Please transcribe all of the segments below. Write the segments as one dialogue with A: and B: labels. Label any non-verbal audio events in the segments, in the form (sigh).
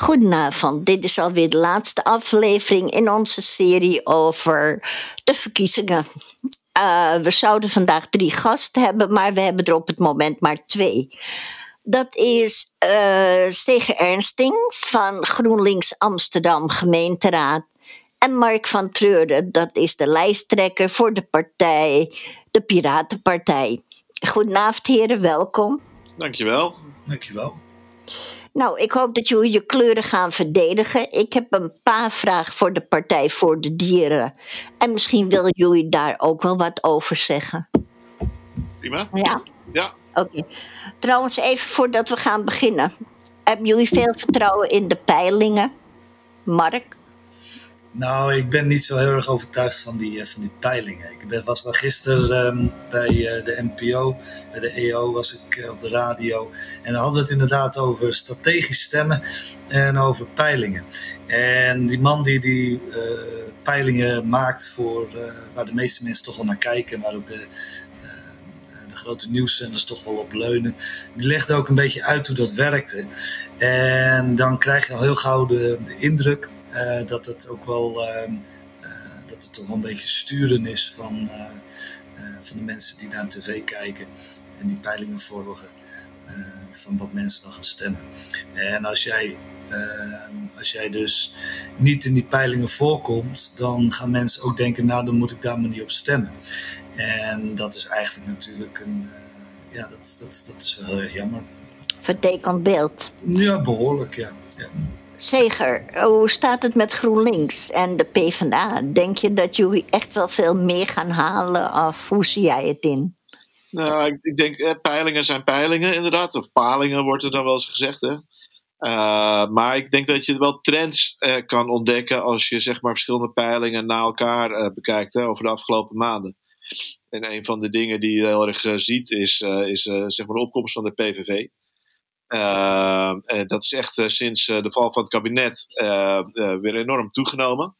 A: Goedenavond, dit is alweer de laatste aflevering in onze serie over de verkiezingen. Uh, we zouden vandaag drie gasten hebben, maar we hebben er op het moment maar twee. Dat is uh, Steger Ernsting van GroenLinks Amsterdam gemeenteraad. En Mark van Treuren, dat is de lijsttrekker voor de partij, de Piratenpartij. Goedenavond heren, welkom.
B: Dankjewel.
C: Dankjewel.
A: Nou, ik hoop dat jullie je kleuren gaan verdedigen. Ik heb een paar vragen voor de Partij voor de Dieren. En misschien willen jullie daar ook wel wat over zeggen.
B: Prima.
A: Ja?
B: Ja.
A: Oké. Trouwens, even voordat we gaan beginnen. Hebben jullie veel vertrouwen in de peilingen? Mark?
C: Nou, ik ben niet zo heel erg overtuigd van die, eh, van die peilingen. Ik was dan gisteren ehm, bij uh, de NPO, bij de EO was ik uh, op de radio. En dan hadden we het inderdaad over strategisch stemmen en over peilingen. En die man die die peilingen maakt voor waar de meeste mensen toch wel naar kijken, waar ook de, grote nieuwszenders toch wel op leunen. Die legde ook een beetje uit hoe dat werkte. En dan krijg je al heel gauw de indruk uh, dat het ook wel uh, dat het toch wel een beetje sturen is van, uh, van de mensen die naar tv kijken en die peilingen volgen. van wat mensen dan gaan stemmen. En als jij, als jij dus niet in die peilingen voorkomt, dan gaan mensen ook denken, nou dan moet ik daar maar niet op stemmen. En dat is eigenlijk natuurlijk een, ja dat, dat, dat is wel heel erg jammer.
A: Vertekend beeld.
C: Ja, behoorlijk ja. ja.
A: Zeger, hoe staat het met GroenLinks en de PvdA? Denk je dat jullie echt wel veel meer gaan halen of hoe zie jij het in?
B: Nou, ik, denk, eh, peilingen zijn peilingen inderdaad, of palingen wordt er dan wel eens gezegd. Hè? Uh, maar ik denk dat je wel trends uh, kan ontdekken als je zeg maar verschillende peilingen na elkaar uh, bekijkt hè, over de afgelopen maanden. En een van de dingen die je heel erg ziet is, is zeg maar de opkomst van de PVV. Uh, dat is echt uh, sinds uh, de val van het kabinet weer enorm toegenomen.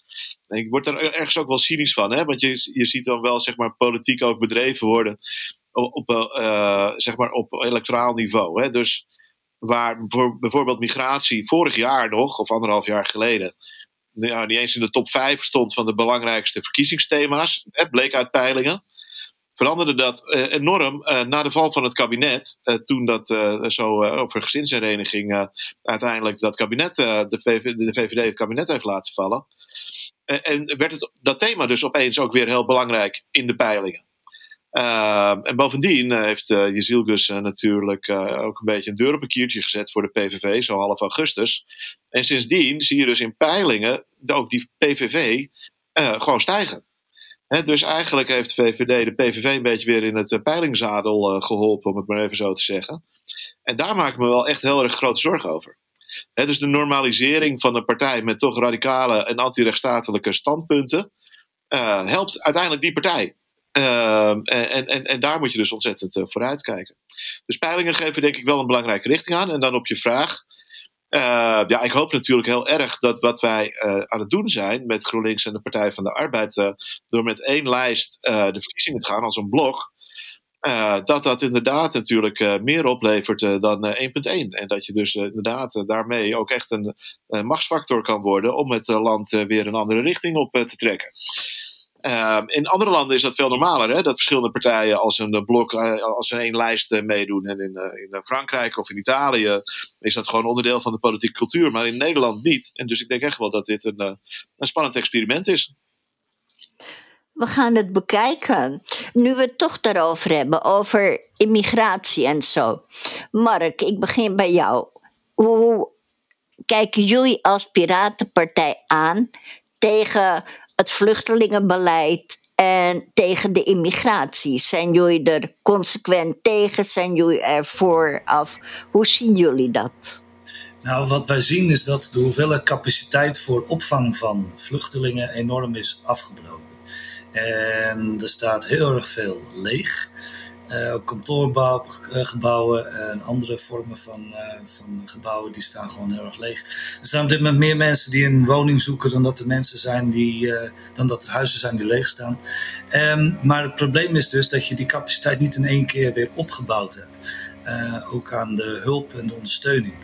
B: En ik word er ergens ook wel cynisch van, hè? want je, je ziet dan wel zeg maar, politiek ook bedreven worden op, op zeg maar op electoraal niveau. Hè? Dus waar bijvoorbeeld migratie vorig jaar nog, of anderhalf jaar geleden, nou, niet eens in de top 5 stond van de belangrijkste verkiezingsthema's, hè, bleek uit peilingen veranderde dat uh, enorm uh, na de val van het kabinet. Uh, toen dat zo over gezinshereniging uiteindelijk dat kabinet, de, de VVD het kabinet heeft laten vallen. en werd het, dat thema dus opeens ook weer heel belangrijk in de peilingen. en bovendien heeft uh, Jezilgus natuurlijk ook een beetje een deur op een kiertje gezet voor de PVV, zo half augustus. En sindsdien zie je dus in peilingen ook die PVV gewoon stijgen dus eigenlijk heeft VVD de PVV een beetje weer in het uh, peilingzadel uh, geholpen, om het maar even zo te zeggen. En daar maak ik me wel echt heel erg grote zorgen over. dus de normalisering van een partij met toch radicale en anti-rechtsstatelijke standpunten uh, helpt uiteindelijk die partij. En, en, en daar moet je dus ontzettend voor uitkijken. Dus peilingen geven denk ik wel een belangrijke richting aan. En dan op je vraag. Uh, ja, ik hoop natuurlijk heel erg dat wat wij uh, aan het doen zijn met GroenLinks en de Partij van de Arbeid, uh, door met één lijst de verkiezingen te gaan als een blok, dat dat inderdaad natuurlijk meer oplevert dan 1.1. En dat je dus inderdaad daarmee ook echt een machtsfactor kan worden om het land weer een andere richting op te trekken. Uh, in andere landen is dat veel normaler, hè? dat verschillende partijen als een blok, uh, als een één lijst uh, meedoen. En in, in Frankrijk of in Italië is dat gewoon onderdeel van de politieke cultuur, maar in Nederland niet. En dus ik denk echt wel dat dit een, een spannend experiment is.
A: We gaan het bekijken. Nu we het toch daarover hebben, over immigratie en zo. Mark, ik begin bij jou. Hoe kijken jullie als Piratenpartij aan tegen het vluchtelingenbeleid en tegen de immigratie. Zijn jullie er consequent tegen? Zijn jullie er voor af? Hoe zien jullie dat?
C: Nou, wat wij zien is dat de hoeveelheid capaciteit voor opvang van vluchtelingen enorm is afgebroken. En er staat heel erg veel leeg. Uh, ook kantoorgebouwen en andere vormen van, van gebouwen die staan gewoon heel erg leeg. Er staan op dit moment meer mensen die een woning zoeken dan dat er mensen zijn die, dan dat huizen zijn die leeg staan. Um, maar het probleem is dus dat je die capaciteit niet in één keer weer opgebouwd hebt. ook aan de hulp en de ondersteuning.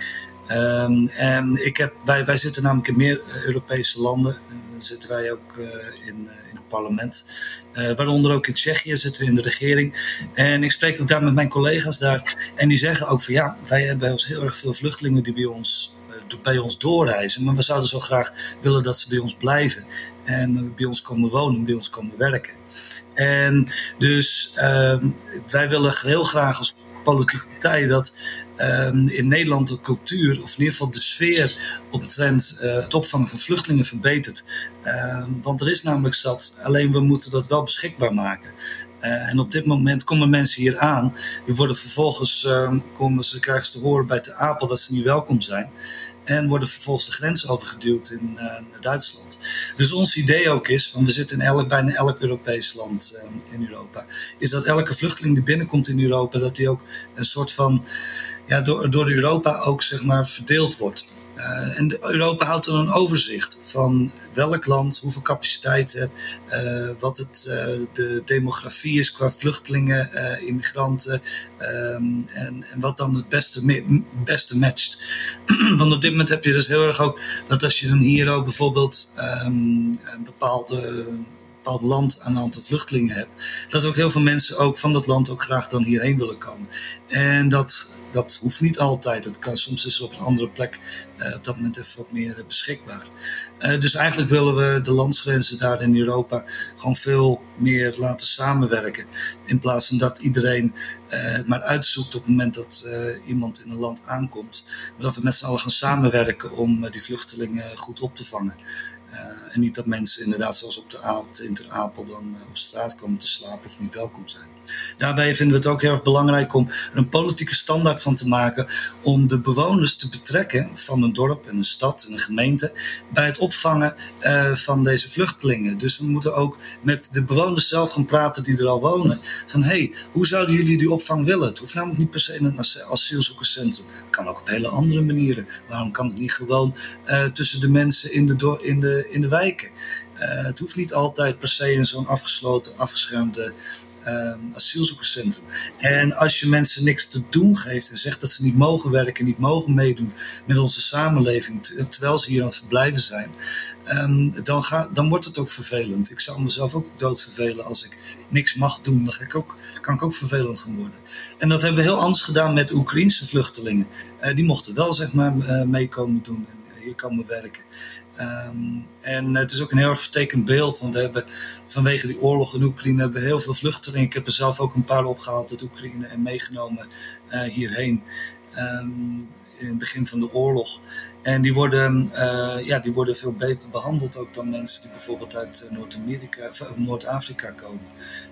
C: Ehm, en ik heb, wij, wij zitten namelijk in meer Europese landen. zitten wij ook in, parlement. waaronder ook in Tsjechië zitten we in de regering. En ik spreek ook daar met mijn collega's daar. En die zeggen ook van ja, wij hebben ons heel erg veel vluchtelingen die bij ons bij ons doorreizen. Maar we zouden zo graag willen dat ze bij ons blijven. En bij ons komen wonen, bij ons komen werken. En dus ehm, wij willen heel graag als politieke partij dat ehm, in Nederland de cultuur, of in ieder geval de sfeer omtrent uh, het opvangen van vluchtelingen verbetert. Ehm, want er is namelijk zat, alleen we moeten dat wel beschikbaar maken. Uh, en op dit moment komen mensen hier aan. Die worden vervolgens, komen ze, krijgen ze te horen bij de Apel dat ze niet welkom zijn. En worden vervolgens de grens overgeduwd in uh, Duitsland. Dus ons idee ook is, want we zitten in elk, bijna elk Europees land uh, in Europa, is dat elke vluchteling die binnenkomt in Europa, dat die ook een soort van, ja, door, door Europa ook zeg maar verdeeld wordt. Uh, en Europa houdt dan een overzicht van welk land hoeveel capaciteit heeft, uh, wat het, uh, de demografie is qua vluchtelingen, immigranten um, en, en, wat dan het beste, beste matcht. (clears throat) Want op dit moment heb je dus heel erg ook dat als je dan hier ook bijvoorbeeld um, een bepaalde bepaald land aan een aantal vluchtelingen hebt, dat ook heel veel mensen ook van dat land ook graag dan hierheen willen komen. En dat dat hoeft niet altijd. Het kan, soms is op een andere plek uh, op dat moment even wat meer eh, beschikbaar. Uh, dus eigenlijk willen we de landsgrenzen daar in Europa gewoon veel meer laten samenwerken. In plaats van dat iedereen het maar uitzoekt op het moment dat iemand in een land aankomt. Maar dat we met z'n allen gaan samenwerken om die vluchtelingen goed op te vangen. En niet dat mensen inderdaad zoals op de avond in Ter Apel dan op straat komen te slapen of niet welkom zijn. Daarbij vinden we het ook heel erg belangrijk om er een politieke standaard van te maken om de bewoners te betrekken van een dorp en een stad en een gemeente bij het opvangen uh, van deze vluchtelingen. Dus we moeten ook met de bewoners zelf gaan praten die er al wonen. Van hé, hey, hoe zouden jullie die opvang willen? Het hoeft namelijk niet per se in een asielzoekerscentrum. Het kan ook op hele andere manieren. Waarom kan het niet gewoon uh, tussen de mensen in de, in de, in de Uh, het hoeft niet altijd per se in zo'n afgesloten, afgeschermde uh, asielzoekerscentrum. En als je mensen niks te doen geeft en zegt dat ze niet mogen werken, niet mogen meedoen met onze samenleving, terwijl ze hier aan het verblijven zijn, um, dan, ga, dan wordt het ook vervelend. Ik zou mezelf ook dood vervelen als ik niks mag doen. Dan ga ik ook, kan ik ook vervelend gaan worden. En dat hebben we heel anders gedaan met Oekraïnse vluchtelingen. Uh, die mochten wel zeg maar uh, meekomen doen en hier komen werken. Um, en het is ook een heel erg vertekend beeld, want we hebben vanwege die oorlog in Oekraïne hebben heel veel vluchtelingen. Ik heb er zelf ook een paar opgehaald uit Oekraïne en meegenomen uh, hierheen. Um, in het begin van de oorlog. En die worden, uh, ja, die worden veel beter behandeld ook dan mensen die bijvoorbeeld uit Noord-Amerika of Noord-Afrika komen.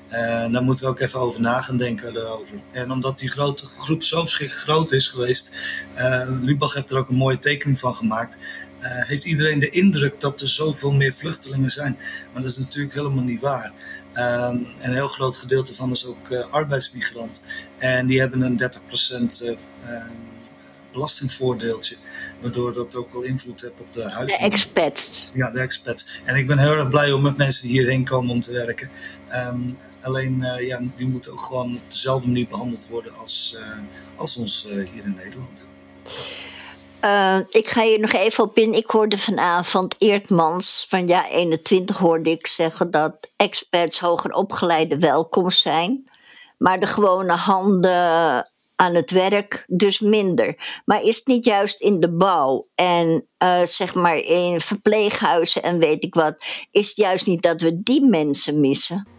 C: En daar moeten we ook even over na gaan denken daarover. En omdat die grote groep zo verschrikkelijk groot is geweest, uh, Lubach heeft er ook een mooie tekening van gemaakt. Heeft iedereen de indruk dat er zoveel meer vluchtelingen zijn. Maar dat is natuurlijk helemaal niet waar. Um, een heel groot gedeelte van is ook uh, arbeidsmigrant. En die hebben een 30% uh, belastingvoordeeltje. Waardoor dat ook wel invloed heeft op de huis.
A: De expats.
C: Ja, de expats. En ik ben heel erg blij om met mensen die hierheen komen om te werken. Um, alleen, uh, ja, die moeten ook gewoon op dezelfde manier behandeld worden als, uh, als ons uh, hier in Nederland.
A: Uh, ik ga hier nog even op in. Ik hoorde vanavond Eertmans van ja 21 hoorde ik zeggen dat experts hoger opgeleide welkom zijn. Maar de gewone handen aan het werk dus minder. Maar is het niet juist in de bouw en uh, zeg maar in verpleeghuizen en weet ik wat, is het juist niet dat we die mensen missen?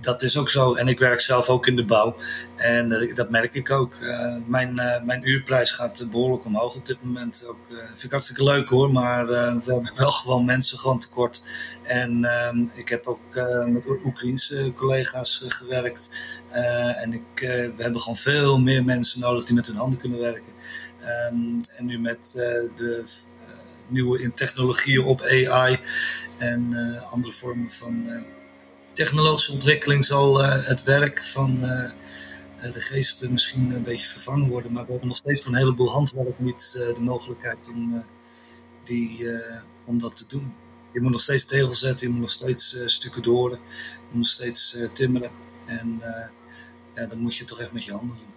C: Dat is ook zo. En ik werk zelf ook in de bouw. En uh, dat merk ik ook. Uh, mijn, uh, mijn uurprijs gaat behoorlijk omhoog op dit moment. Ook, vind ik hartstikke leuk hoor. Maar we hebben wel gewoon mensen gewoon tekort. En ehm, ik heb ook met Oekraïense collega's gewerkt. en ik, we hebben gewoon veel meer mensen nodig die met hun handen kunnen werken. Um, en nu met de nieuwe technologieën op AI en andere vormen van technologische ontwikkeling zal uh, het werk van uh, de geesten misschien een beetje vervangen worden. Maar we hebben nog steeds voor een heleboel handwerk niet de mogelijkheid om, die, om dat te doen. Je moet nog steeds tegels zetten, je moet nog steeds stukken doren, je moet nog steeds timmeren. En ja, dan moet je toch echt met je handen doen.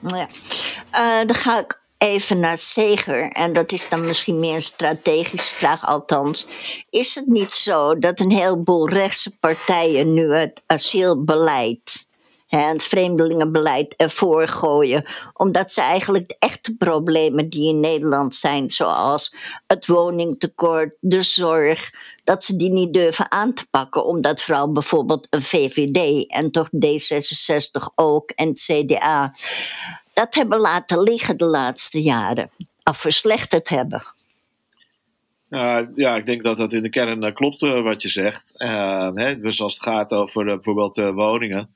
A: Nou ja, dan ga ik even naar Zeger, en dat is dan misschien meer een strategische vraag althans. Is het niet zo dat een heleboel rechtse partijen nu het asielbeleid en het vreemdelingenbeleid ervoor gooien, omdat ze eigenlijk de echte problemen die in Nederland zijn, zoals het woningtekort, de zorg, dat ze die niet durven aan te pakken, omdat vooral bijvoorbeeld een VVD en toch D66 ook en het CDA dat hebben laten liggen de laatste jaren, of verslechterd hebben.
B: Uh, ja, ik denk dat dat in de kern uh, klopt uh, wat je zegt. Hè, dus als het gaat over bijvoorbeeld woningen,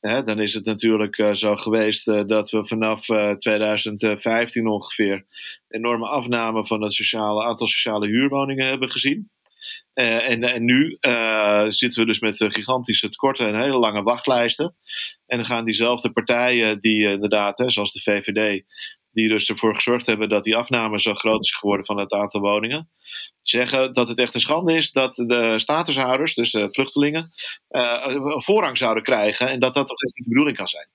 B: hè, dan is het natuurlijk zo geweest dat we vanaf 2015 ongeveer enorme afname van het sociale, aantal sociale huurwoningen hebben gezien. en, en, nu zitten we dus met gigantische tekorten en hele lange wachtlijsten. En dan gaan diezelfde partijen, die inderdaad, hè, zoals de VVD, die dus ervoor gezorgd hebben dat die afname zo groot is geworden van het aantal woningen, zeggen dat het echt een schande is dat de statushouders, dus de vluchtelingen, uh, voorrang zouden krijgen en dat dat toch echt niet de bedoeling kan zijn.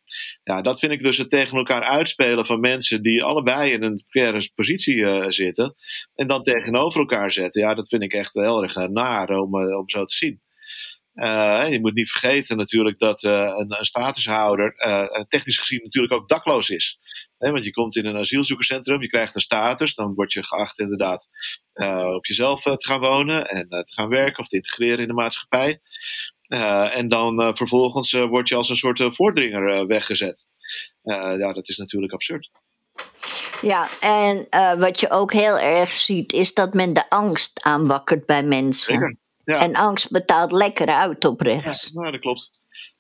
B: Ja, dat vind ik dus het tegen elkaar uitspelen van mensen die allebei in een precaire positie zitten en dan tegenover elkaar zetten. Ja, dat vind ik echt heel erg naar om, om zo te zien. Uh, je moet niet vergeten natuurlijk dat uh, een, een, statushouder uh, technisch gezien natuurlijk ook dakloos is. want je komt in een asielzoekerscentrum, je krijgt een status, dan word je geacht inderdaad op jezelf te gaan wonen en te gaan werken of te integreren in de maatschappij. en dan vervolgens word je als een soort voordringer weggezet. ja, dat is natuurlijk absurd.
A: Ja, en wat je ook heel erg ziet, is dat men de angst aanwakkert bij mensen. Zeker. Ja. En angst betaalt lekker uit op rechts.
B: Ja, nou, dat klopt.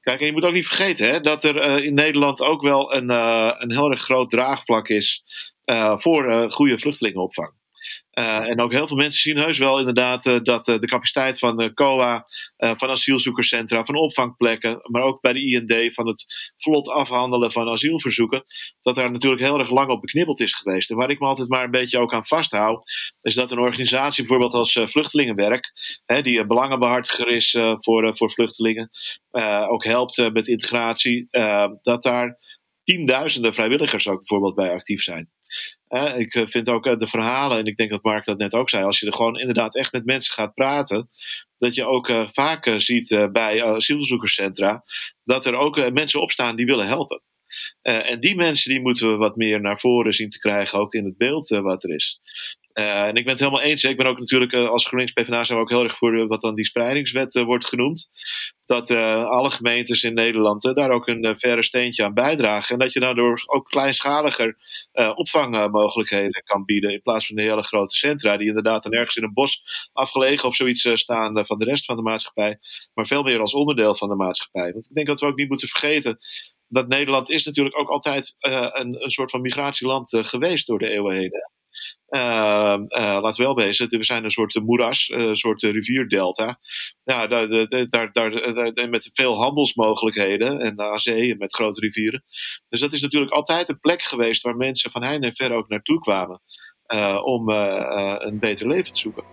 B: Kijk, en je moet ook niet vergeten hè, dat er uh, in Nederland ook wel een, uh, een heel erg groot draagvlak is uh, voor goede vluchtelingenopvang. Uh, en ook heel veel mensen zien heus wel inderdaad uh, dat uh, de capaciteit van de COA, van asielzoekerscentra, van opvangplekken, maar ook bij de IND van het vlot afhandelen van asielverzoeken, dat daar natuurlijk heel erg lang op beknibbeld is geweest. En waar ik me altijd maar een beetje ook aan vasthoud, is dat een organisatie bijvoorbeeld als Vluchtelingenwerk, hè, die belangenbehartiger is voor, voor vluchtelingen, ook helpt met integratie, dat daar tienduizenden vrijwilligers ook bijvoorbeeld bij actief zijn ik eh, vind ook eh, de verhalen, en ik denk dat Mark dat net ook zei, als je er gewoon inderdaad echt met mensen gaat praten, dat je ook uh, vaak ziet bij asielzoekerscentra, dat er ook mensen opstaan die willen helpen. en die mensen die moeten we wat meer naar voren zien te krijgen, ook in het beeld wat er is. Uh, en ik ben het helemaal eens. Ik ben ook natuurlijk uh, als GroenLinks PvdA zijn we ook heel erg voor wat dan die spreidingswet wordt genoemd. Dat alle gemeentes in Nederland daar ook een verre steentje aan bijdragen. En dat je daardoor ook kleinschaliger opvangmogelijkheden kan bieden. In plaats van de hele grote centra, die inderdaad dan ergens in een bos afgelegen of zoiets staan van de rest van de maatschappij. Maar veel meer als onderdeel van de maatschappij. Want ik denk dat we ook niet moeten vergeten dat Nederland is natuurlijk ook altijd een, een soort van migratieland geweest door de eeuwen heen. Uh, uh, laat wel wezen, we zijn een soort moeras, een soort rivierdelta. Ja, daar, daar, daar, met veel handelsmogelijkheden en aan zee met grote rivieren. Dus dat is natuurlijk altijd een plek geweest waar mensen van heinde en ver ook naartoe kwamen uh, om een beter leven te zoeken.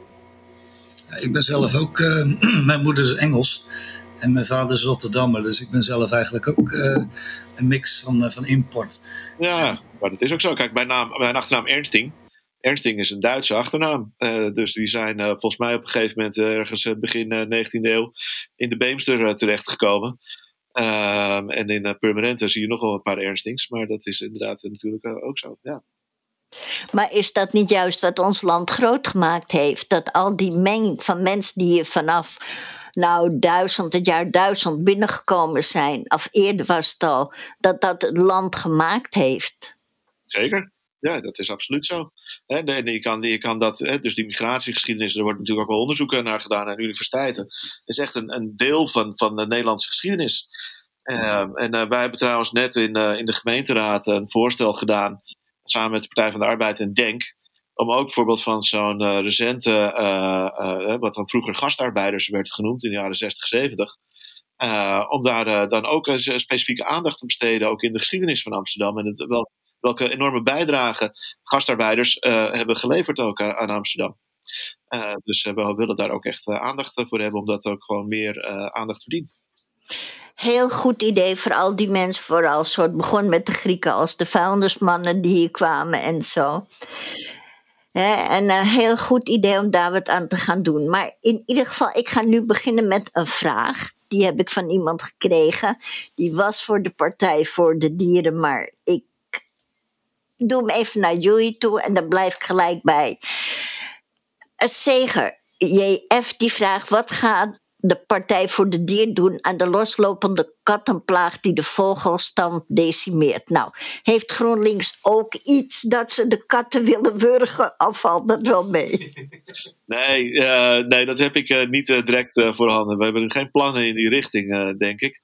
C: ik ben zelf ook, (clears throat) mijn moeder is Engels en mijn vader is Rotterdammer, dus ik ben zelf eigenlijk ook een mix van, van import.
B: Ja, maar dat is ook zo. Kijk, mijn, naam, mijn achternaam Ernsting Ernsting is een Duitse achternaam. Uh, dus die zijn uh, volgens mij op een gegeven moment uh, ergens begin 19e eeuw in de Beemster terechtgekomen. Ehm, en in Permanente zie je nog wel een paar Ernstings, maar dat is inderdaad natuurlijk ook zo. Ja.
A: Maar is dat niet juist wat ons land groot gemaakt heeft? Dat al die menging van mensen die hier vanaf nou duizend, het jaar duizend binnengekomen zijn, of eerder was het al, dat dat het land gemaakt heeft?
B: Zeker, ja, dat is absoluut zo. Je, kan, kan dat, dus die migratiegeschiedenis, er wordt natuurlijk ook wel onderzoeken naar gedaan aan universiteiten. Het is echt een, een deel van, van de Nederlandse geschiedenis. Ehm, en uh, wij hebben trouwens net in, uh, in de gemeenteraad een voorstel gedaan, samen met de Partij van de Arbeid en Denk, om ook bijvoorbeeld van zo'n uh, recente, wat dan vroeger gastarbeiders werd genoemd in de jaren 60, 70, om daar dan ook specifieke aandacht te besteden, ook in de geschiedenis van Amsterdam en het, wel welke enorme bijdrage gastarbeiders uh, hebben geleverd ook uh, aan Amsterdam. Uh, dus we willen daar ook echt aandacht voor hebben, omdat ook gewoon meer aandacht verdient.
A: Heel goed idee voor al die mensen, vooral. Het begon met de Grieken als de vuilnismannen die hier kwamen en zo. en een heel goed idee om daar wat aan te gaan doen. Maar in ieder geval, ik ga nu beginnen met een vraag. Die heb ik van iemand gekregen. Die was voor de Partij voor de Dieren, maar ik doe hem even naar jullie toe en dan blijf ik gelijk bij. Zeger, JF, die vraagt: wat gaat de Partij voor de Dier doen aan de loslopende kattenplaag die de vogelstam decimeert. Nou, heeft GroenLinks ook iets dat ze de katten willen wurgen, of valt dat wel mee? (laughs)
B: Nee, uh, nee dat heb ik uh, niet uh, direct voorhanden. We hebben geen plannen in die richting, denk ik.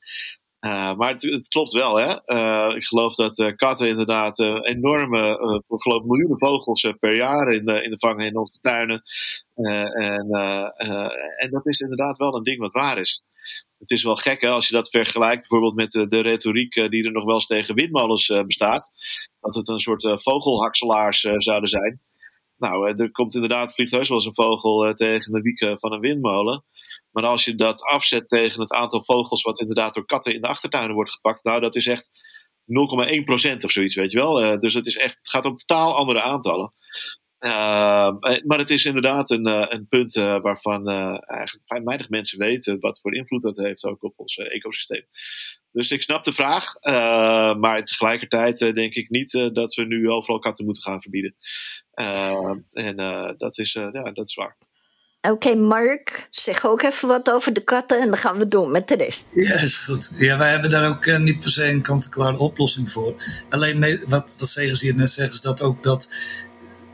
B: Uh, maar het, klopt wel, hè? Uh, ik geloof dat uh, katten inderdaad enorme, ik geloof miljoenen vogels per jaar in de, in de vangen in onze tuinen. en, en dat is inderdaad wel een ding wat waar is. Het is wel gek hè, als je dat vergelijkt bijvoorbeeld met de, retoriek die er nog wel eens tegen windmolens bestaat. Dat het een soort vogelhakselaars zouden zijn. Nou, er komt inderdaad, vliegt heus wel eens een vogel tegen de wieken van een windmolen. Maar als je dat afzet tegen het aantal vogels wat inderdaad door katten in de achtertuinen wordt gepakt, nou dat is echt 0,1% of zoiets, weet je wel. Uh, dus het, is echt, het gaat om totaal andere aantallen. Uh, maar het is inderdaad een, uh, een punt waarvan eigenlijk weinig mensen weten wat voor invloed dat heeft ook op ons ecosysteem. Dus ik snap de vraag, maar tegelijkertijd denk ik niet dat we nu overal katten moeten gaan verbieden. en dat, is, ja, dat is waar.
A: Oké, Mark, zeg ook even wat over de katten en dan gaan we doen met de rest.
C: Ja, is goed. Ja, wij hebben daar ook uh, niet per se een kant-en-klare oplossing voor. Alleen mee, wat, wat Segers hier net zegt, is dat ook dat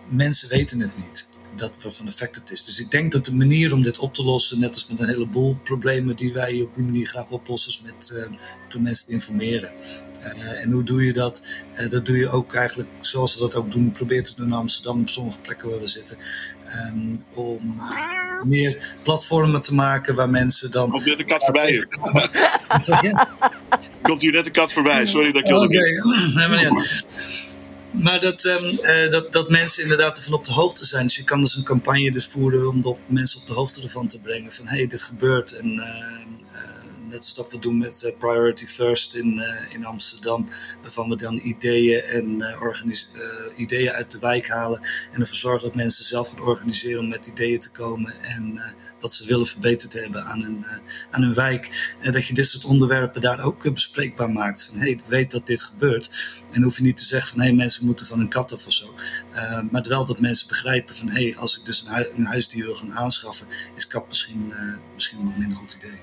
C: mensen weten het niet dat wat van effect het is. Dus ik denk dat de manier om dit op te lossen, net als met een heleboel problemen die wij op die manier graag oplossen, is met, uh, door mensen te informeren. Uh, en hoe doe je dat? Uh, dat doe je ook eigenlijk zoals ze dat ook doen. Probeer te doen in Amsterdam, op sommige plekken waar we zitten. Um, om meer platformen te maken waar mensen dan.
B: Komt net de kat voorbij? (laughs) Komt hier net de kat voorbij? Sorry dat ik je
C: Oké, (laughs) nee, maar niet. Maar dat, um, uh, dat, dat mensen inderdaad ervan op de hoogte zijn. Dus je kan dus een campagne dus voeren om mensen op de hoogte ervan te brengen. Van hé, hey, dit gebeurt. En uh, net zoals we doen met uh, Priority First in, in Amsterdam. Waarvan we dan ideeën, en, ideeën uit de wijk halen. En ervoor zorgen dat mensen zelf gaan organiseren om met ideeën te komen. En wat ze willen verbeterd hebben aan hun, aan hun wijk. En dat je dit soort onderwerpen daar ook bespreekbaar maakt. Van hé, hey, weet dat dit gebeurt. En hoef je niet te zeggen van hé, hey, mensen moeten van een kat af of zo. maar wel dat mensen begrijpen van hé, hey, als ik dus een, hu een huisdier wil gaan aanschaffen, is kat misschien, misschien een minder goed idee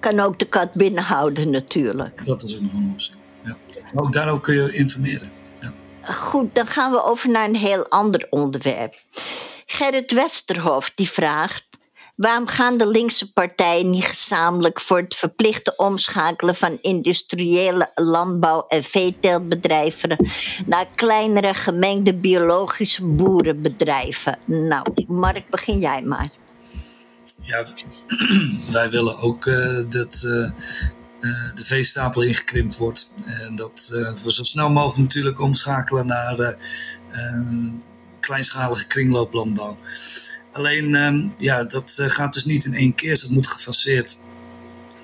A: kan ook de kat binnenhouden natuurlijk.
C: Dat is ook nog een optie. Ja. ook daarover kun je informeren.
A: Goed, dan gaan we over naar een heel ander onderwerp. Gerrit Westerhof die vraagt... Waarom gaan de linkse partijen niet gezamenlijk voor het verplichte omschakelen van industriële landbouw- en veeteeltbedrijven naar kleinere gemengde biologische boerenbedrijven? Nou, Mark, begin jij maar.
C: Ja, (clears throat) wij willen ook uh, dat uh, de veestapel ingekrimpt wordt. En dat we zo snel mogelijk natuurlijk omschakelen naar kleinschalige kringlooplandbouw. Alleen, ehm, ja, dat gaat dus niet in één keer. Dus dat moet gefaseerd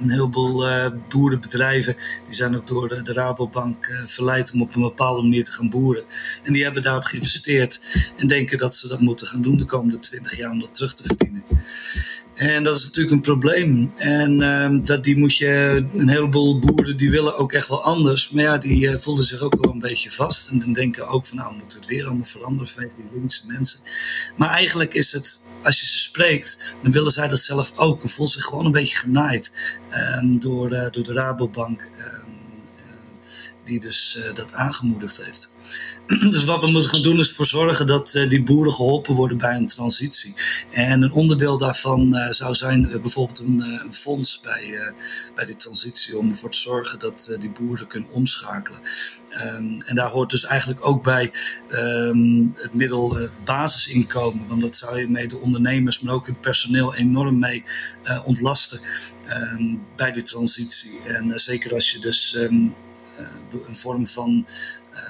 C: een heleboel uh, boerenbedrijven die zijn ook door de, Rabobank verleid om op een bepaalde manier te gaan boeren. En die hebben daarop geïnvesteerd en denken dat ze dat moeten gaan doen de komende 20 jaar om dat terug te verdienen. En dat is natuurlijk een probleem. En uh, dat, die moet je, een heleboel boeren die willen ook echt wel anders. Maar ja, die uh, voelen zich ook wel een beetje vast. En dan denken ook van nou, moeten we het weer allemaal veranderen vanwege die linkse mensen. Maar eigenlijk is het, als je ze spreekt, dan willen zij dat zelf ook. En voelen zich gewoon een beetje genaaid um, door, uh, door de Rabobank die dus uh, dat aangemoedigd heeft. (clears throat) dus wat we moeten gaan doen is ervoor zorgen dat uh, die boeren geholpen worden bij een transitie. En een onderdeel daarvan uh, zou zijn bijvoorbeeld een, een, fonds bij, bij die transitie om ervoor te zorgen dat die boeren kunnen omschakelen. Um, en daar hoort dus eigenlijk ook bij um, het middel basisinkomen, want dat zou je mee de ondernemers, maar ook het personeel enorm mee ontlasten um, bij die transitie. En zeker als je dus eh, een vorm van uh,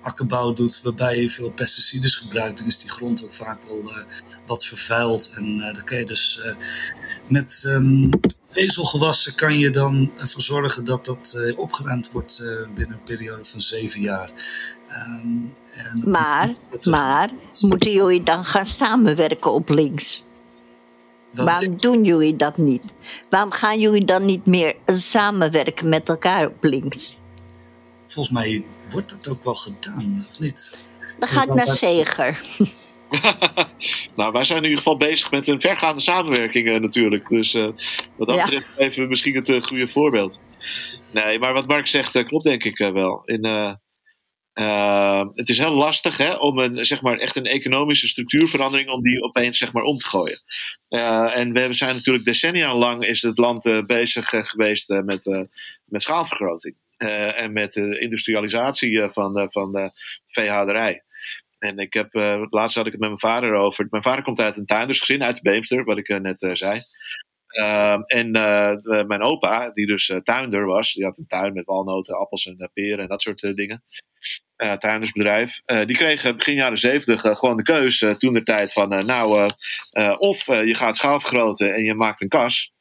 C: akkerbouw doet waarbij je veel pesticides gebruikt, dan is die grond ook vaak wel wat vervuild. En dan kan je dus met um, vezelgewassen kan je dan ervoor zorgen dat dat opgeruimd wordt binnen een periode van zeven jaar.
A: Um, en maar, maar moeten jullie dan gaan samenwerken op links? Waarom doen jullie dat niet? Waarom gaan jullie dan niet meer samenwerken met elkaar op links?
C: Volgens mij wordt dat ook wel gedaan, of niet?
A: Dan ga ik naar Zeger. (laughs)
B: nou, wij zijn in ieder geval bezig met een vergaande samenwerking uh, natuurlijk. Dus uh, wat dat betreft even we misschien het uh, goede voorbeeld. Nee, maar wat Mark zegt klopt denk ik wel. In, uh, het is heel lastig hè, om een, zeg maar, echt een economische structuurverandering om die opeens zeg maar, om te gooien. Uh, en we zijn natuurlijk decennia lang is het land uh, bezig geweest met, met schaalvergroting. En met de industrialisatie van, van de veehouderij. En ik heb, laatst had ik het met mijn vader over. Mijn vader komt uit een tuindersgezin, uit Beemster, wat ik net zei. Uh, en mijn opa, die dus tuinder was, die had een tuin met walnoten, appels en peren en dat soort dingen. tuindersbedrijf. die kreeg begin jaren zeventig gewoon de keus toen de tijd van, nou, of je gaat schaalvergroten en je maakt een kas,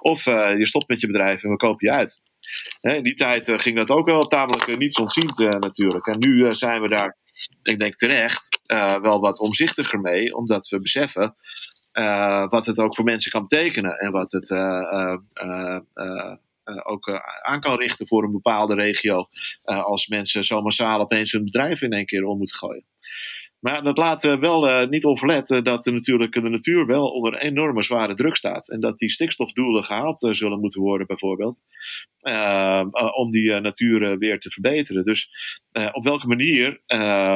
B: of je stopt met je bedrijf en we kopen je uit. In die tijd ging dat ook wel tamelijk niets ontziend natuurlijk. En nu zijn we daar, ik denk terecht, wel wat omzichtiger mee, omdat we beseffen wat het ook voor mensen kan betekenen en wat het ook aan kan richten voor een bepaalde regio als mensen zo massaal opeens hun bedrijf in één keer om moeten gooien. Maar dat laat wel niet onverlet dat de, natuurlijk, de natuur wel onder enorme zware druk staat. En dat die stikstofdoelen gehaald zullen moeten worden, bijvoorbeeld. om die natuur weer te verbeteren. Dus op welke manier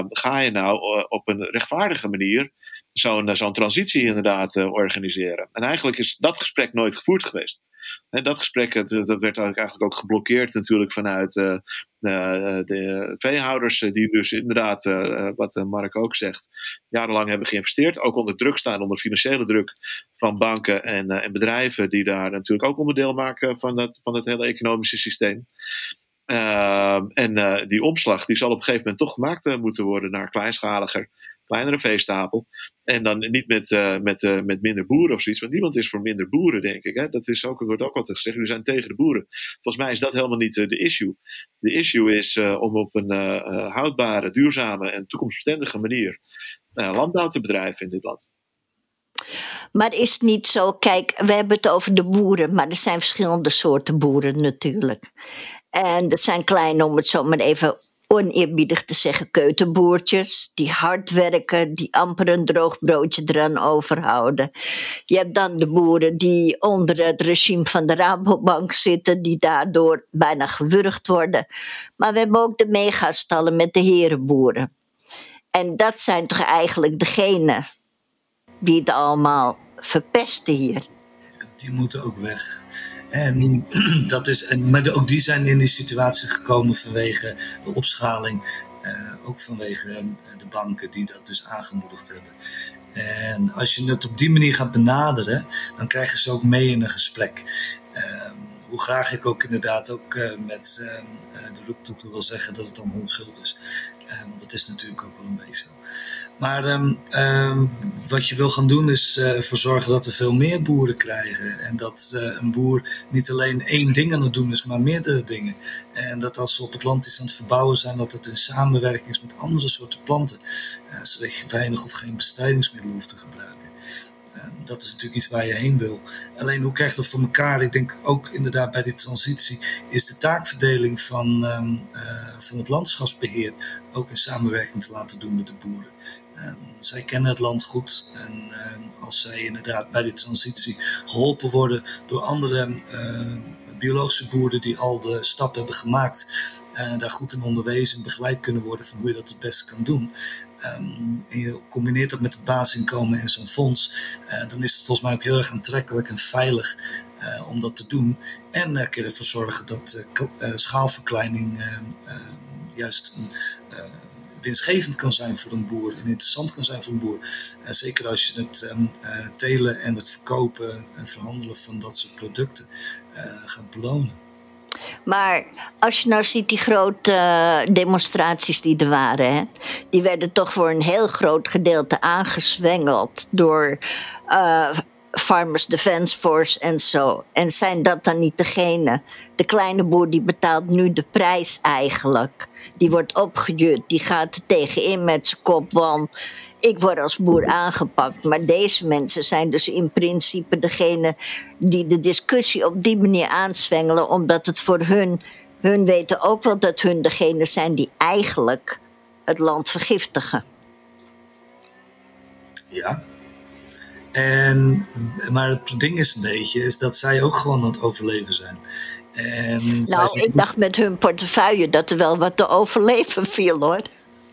B: ga je nou op een rechtvaardige manier zo'n eh, zo'n transitie inderdaad uh, organiseren. En eigenlijk is dat gesprek nooit gevoerd geweest. En dat gesprek dat, dat werd eigenlijk ook geblokkeerd natuurlijk vanuit de, de veehouders, die dus inderdaad, wat Mark ook zegt, jarenlang hebben geïnvesteerd. Ook onder druk staan, onder financiële druk van banken en, en bedrijven, die daar natuurlijk ook onderdeel maken van dat, van het hele economische systeem. Uh, en die omslag die zal op een gegeven moment toch gemaakt moeten worden naar kleinschaliger kleinere veestapel. En dan niet met, uh, met, uh, met minder boeren of zoiets. Want niemand is voor minder boeren, denk ik. Hè? Dat is ook, wordt ook altijd gezegd. We zijn tegen de boeren. Volgens mij is dat helemaal niet uh, de issue. De issue is om op een houdbare, duurzame en toekomstbestendige manier landbouw te bedrijven in dit land.
A: Maar is niet zo, kijk, we hebben het over de boeren, maar er zijn verschillende soorten boeren natuurlijk. En er zijn kleine, om het zo maar even oneerbiedig te zeggen, keutenboertjes. Die hard werken, die amper een droog broodje eraan overhouden. Je hebt dan de boeren die onder het regime van de Rabobank zitten, die daardoor bijna gewurgd worden. Maar we hebben ook de megastallen met de herenboeren. En dat zijn toch eigenlijk degenen die het allemaal verpesten hier.
C: Die moeten ook weg. En (clears throat) dat is, en, maar ook die zijn in die situatie gekomen vanwege de opschaling. Uh, ook vanwege uh, de banken die dat dus aangemoedigd hebben. En als je het op die manier gaat benaderen, dan krijgen ze ook mee in een gesprek. Uh, hoe graag ik ook inderdaad ook uh, met de roeptoeter wil zeggen dat het dan onschuld is. want dat is natuurlijk ook wel een beetje zo. Maar um, um, wat je wil gaan doen is uh, zorgen dat we veel meer boeren krijgen. En dat uh, een boer niet alleen één ding aan het doen is, maar meerdere dingen. En dat als ze op het land iets aan het verbouwen zijn, dat het in samenwerking is met andere soorten planten. Uh, zodat je weinig of geen bestrijdingsmiddelen hoeft te gebruiken. Ehm, dat is natuurlijk iets waar je heen wil. Alleen hoe krijg je dat voor elkaar? Ik denk ook inderdaad bij die transitie is de taakverdeling van, um, van het landschapsbeheer ook in samenwerking te laten doen met de boeren. Um, zij kennen het land goed en um, als zij inderdaad bij die transitie geholpen worden door andere uh, biologische boeren die al de stap hebben gemaakt, daar goed in onderwezen en begeleid kunnen worden van hoe je dat het beste kan doen. En je combineert dat met het basisinkomen en zo'n fonds, uh, dan is het volgens mij ook heel erg aantrekkelijk en veilig uh, om dat te doen. En uh, kun je ervoor zorgen dat schaalverkleining juist winstgevend kan zijn voor een boer en interessant kan zijn voor een boer. En zeker als je het um, telen en het verkopen en verhandelen van dat soort producten gaat belonen.
A: Maar als je nou ziet die grote eh, demonstraties die er waren, die werden toch voor een heel groot gedeelte aangezwengeld door Farmers Defence Force en zo. En zijn dat dan niet degene, de kleine boer die betaalt nu de prijs eigenlijk? Die wordt opgejut, die gaat er tegenin met zijn kop, want ik word als boer aangepakt. Maar deze mensen zijn dus in principe degene die de discussie op die manier aanzwengelen, omdat het voor hun, hun weten ook wel dat hun degene zijn die eigenlijk het land vergiftigen.
C: Ja. En, maar het ding is een beetje, is dat zij ook gewoon aan het overleven zijn.
A: En nou, ik dacht met hun portefeuille dat er wel wat te overleven viel hoor.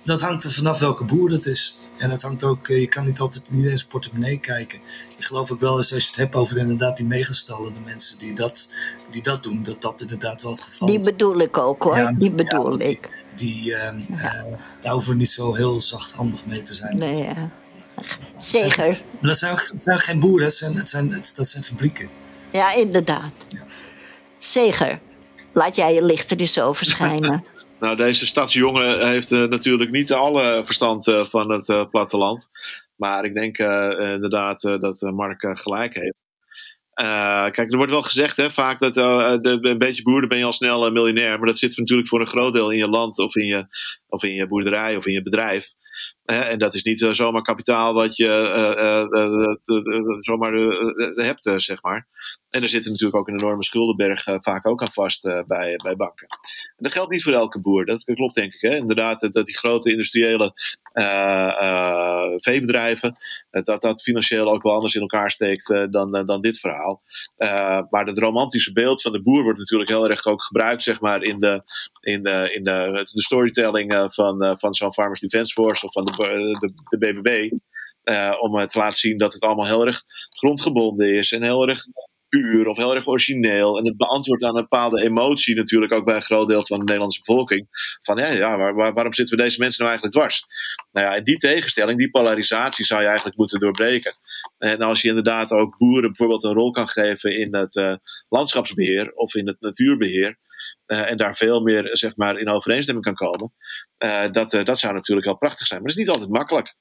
C: Dat hangt er vanaf welke boer het is. En dat hangt ook, eh, je kan niet altijd in iedereen's portemonnee kijken. Ik geloof ook wel eens als je het hebt over inderdaad die megastallen, de mensen die dat, die dat doen, dat dat inderdaad wel het geval
A: is. Die bedoel ik ook hoor, die bedoel ik.
C: Die, die uh, daar hoeven we niet zo heel zachthandig mee te zijn.
A: Nee, ja. Zeker.
C: Dat zijn, dat zijn geen boeren, dat zijn, dat zijn, dat zijn fabrieken.
A: Ja, inderdaad. Ja. Zeker. Laat jij je licht er eens over schijnen. (laughs)
B: Nou, deze stadsjongen heeft uh, natuurlijk niet alle verstand uh, van het uh, platteland. Maar ik denk inderdaad dat Mark gelijk heeft. kijk, er wordt wel gezegd hè, vaak dat de, een beetje boer, dan ben je al snel miljonair. Maar dat zit natuurlijk voor een groot deel in je land of in je, of in je boerderij of in je bedrijf. En dat is niet zomaar kapitaal wat je zomaar hebt, zeg maar. En er zit natuurlijk ook een enorme schuldenberg uh, vaak ook aan vast uh, bij, bij banken. En dat geldt niet voor elke boer, dat klopt denk ik. Hè? Inderdaad, dat die grote industriële uh, veebedrijven, dat dat financieel ook wel anders in elkaar steekt dan, dan dit verhaal. maar het romantische beeld van de boer wordt natuurlijk heel erg ook gebruikt, zeg maar, in de, in de, in de, de storytelling van, van zo'n Farmers Defence Force of van de, de, de BBB. om te laten zien dat het allemaal heel erg grondgebonden is en heel erg puur of heel erg origineel. En het beantwoordt aan een bepaalde emotie natuurlijk ook bij een groot deel van de Nederlandse bevolking. Van ja, ja waar, waarom zitten we deze mensen nou eigenlijk dwars? Nou ja, die tegenstelling, die polarisatie zou je eigenlijk moeten doorbreken. En als je inderdaad ook boeren bijvoorbeeld een rol kan geven in het landschapsbeheer of in het natuurbeheer. Uh, en daar veel meer zeg maar, in overeenstemming kan komen. Uh, dat, uh, dat zou natuurlijk wel prachtig zijn. Maar dat is niet altijd makkelijk.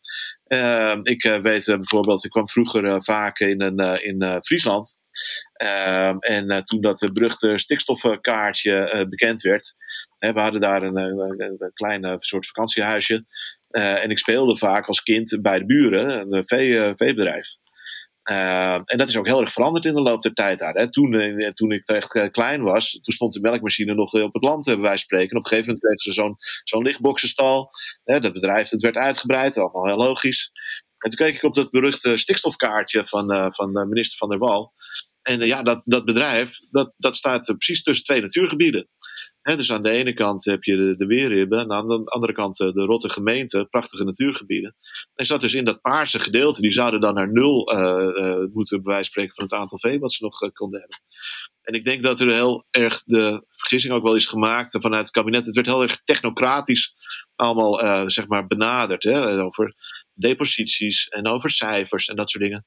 B: ik weet bijvoorbeeld, ik kwam vroeger vaak in, een, in Friesland. Ehm, en toen dat beruchte stikstofkaartje bekend werd, hè, we hadden daar een, een, een klein soort vakantiehuisje. En ik speelde vaak als kind bij de buren, een vee, veebedrijf. Ehm, en dat is ook heel erg veranderd in de loop der tijd daar. Hè. Toen, toen ik echt klein was, toen stond de melkmachine nog op het land, bij wijze spreken. En op een gegeven moment kregen ze zo'n zo'n lichtboxenstal. Hè, dat bedrijf dat werd uitgebreid, allemaal heel logisch. En toen keek ik op dat beruchte stikstofkaartje van, van minister Van der Wal. En eh, ja, dat, dat bedrijf, dat, dat staat precies tussen twee natuurgebieden. Dus aan de ene kant heb je de, de Weerribben, en aan de andere kant eh, de Rotte gemeente, prachtige natuurgebieden. En zat dus in dat paarse gedeelte, die zouden dan naar nul uh, moeten bij wijze spreken van het aantal vee wat ze nog konden hebben. En ik denk dat er heel erg de vergissing ook wel is gemaakt vanuit het kabinet. Het werd heel erg technocratisch allemaal zeg maar benaderd. Hè, over deposities en over cijfers en dat soort dingen.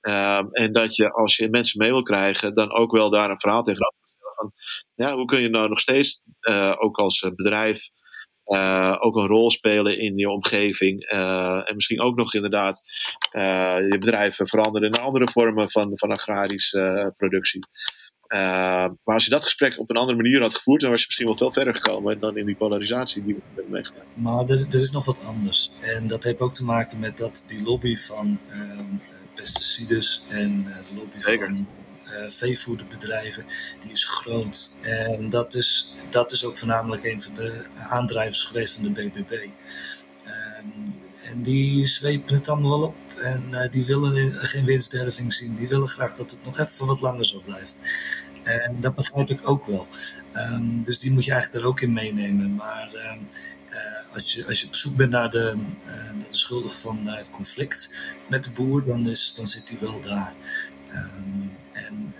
B: Ehm, en dat je, als je mensen mee wil krijgen, dan ook wel daar een verhaal tegenover. Van, ja, hoe kun je nou nog steeds, uh, ook als bedrijf, uh, ook een rol spelen in je omgeving. Uh, en misschien ook nog inderdaad je bedrijf veranderen in andere vormen van, van agrarische productie. maar als je dat gesprek op een andere manier had gevoerd, dan was je misschien wel veel verder gekomen dan in die polarisatie die we hebben meegemaakt.
C: Maar er, er, is nog wat anders. En dat heeft ook te maken met dat die lobby van ehm, pesticides en eh, de lobby van uh, veevoederbedrijven, die is groot. En dat is, dat is ook voornamelijk een van de aandrijvers geweest van de BBB. Ehm, en die zwepen het allemaal wel op. En uh, die willen geen winstderving zien. Die willen graag dat het nog even wat langer zo blijft. En dat begrijp ik ook wel. Um, dus die moet je eigenlijk daar ook in meenemen. Maar um, als, je, als je op zoek bent naar de, uh, de schuldig van het conflict met de boer, dan, is, dan zit hij wel daar. Um,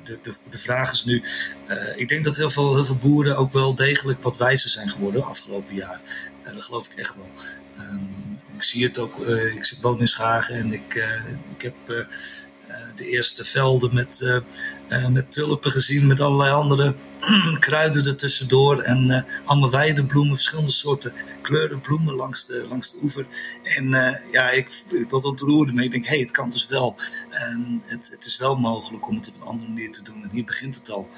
C: de, de, de vraag is nu, uh, ik denk dat heel veel, heel veel boeren ook wel degelijk wat wijzer zijn geworden afgelopen jaar. En dat geloof ik echt wel. Um, ik zie het ook, uh, ik woon in Schagen en ik, ik heb de eerste velden met, met tulpen gezien, met allerlei andere (clears throat) kruiden er tussendoor. En allemaal weidebloemen, verschillende soorten kleuren bloemen langs de, langs de oever. En ja, ik, was ontroerde mee. Ik denk, hé, hey, het kan dus wel. Um, het, het is wel mogelijk om het op een andere manier te doen. En hier begint het al.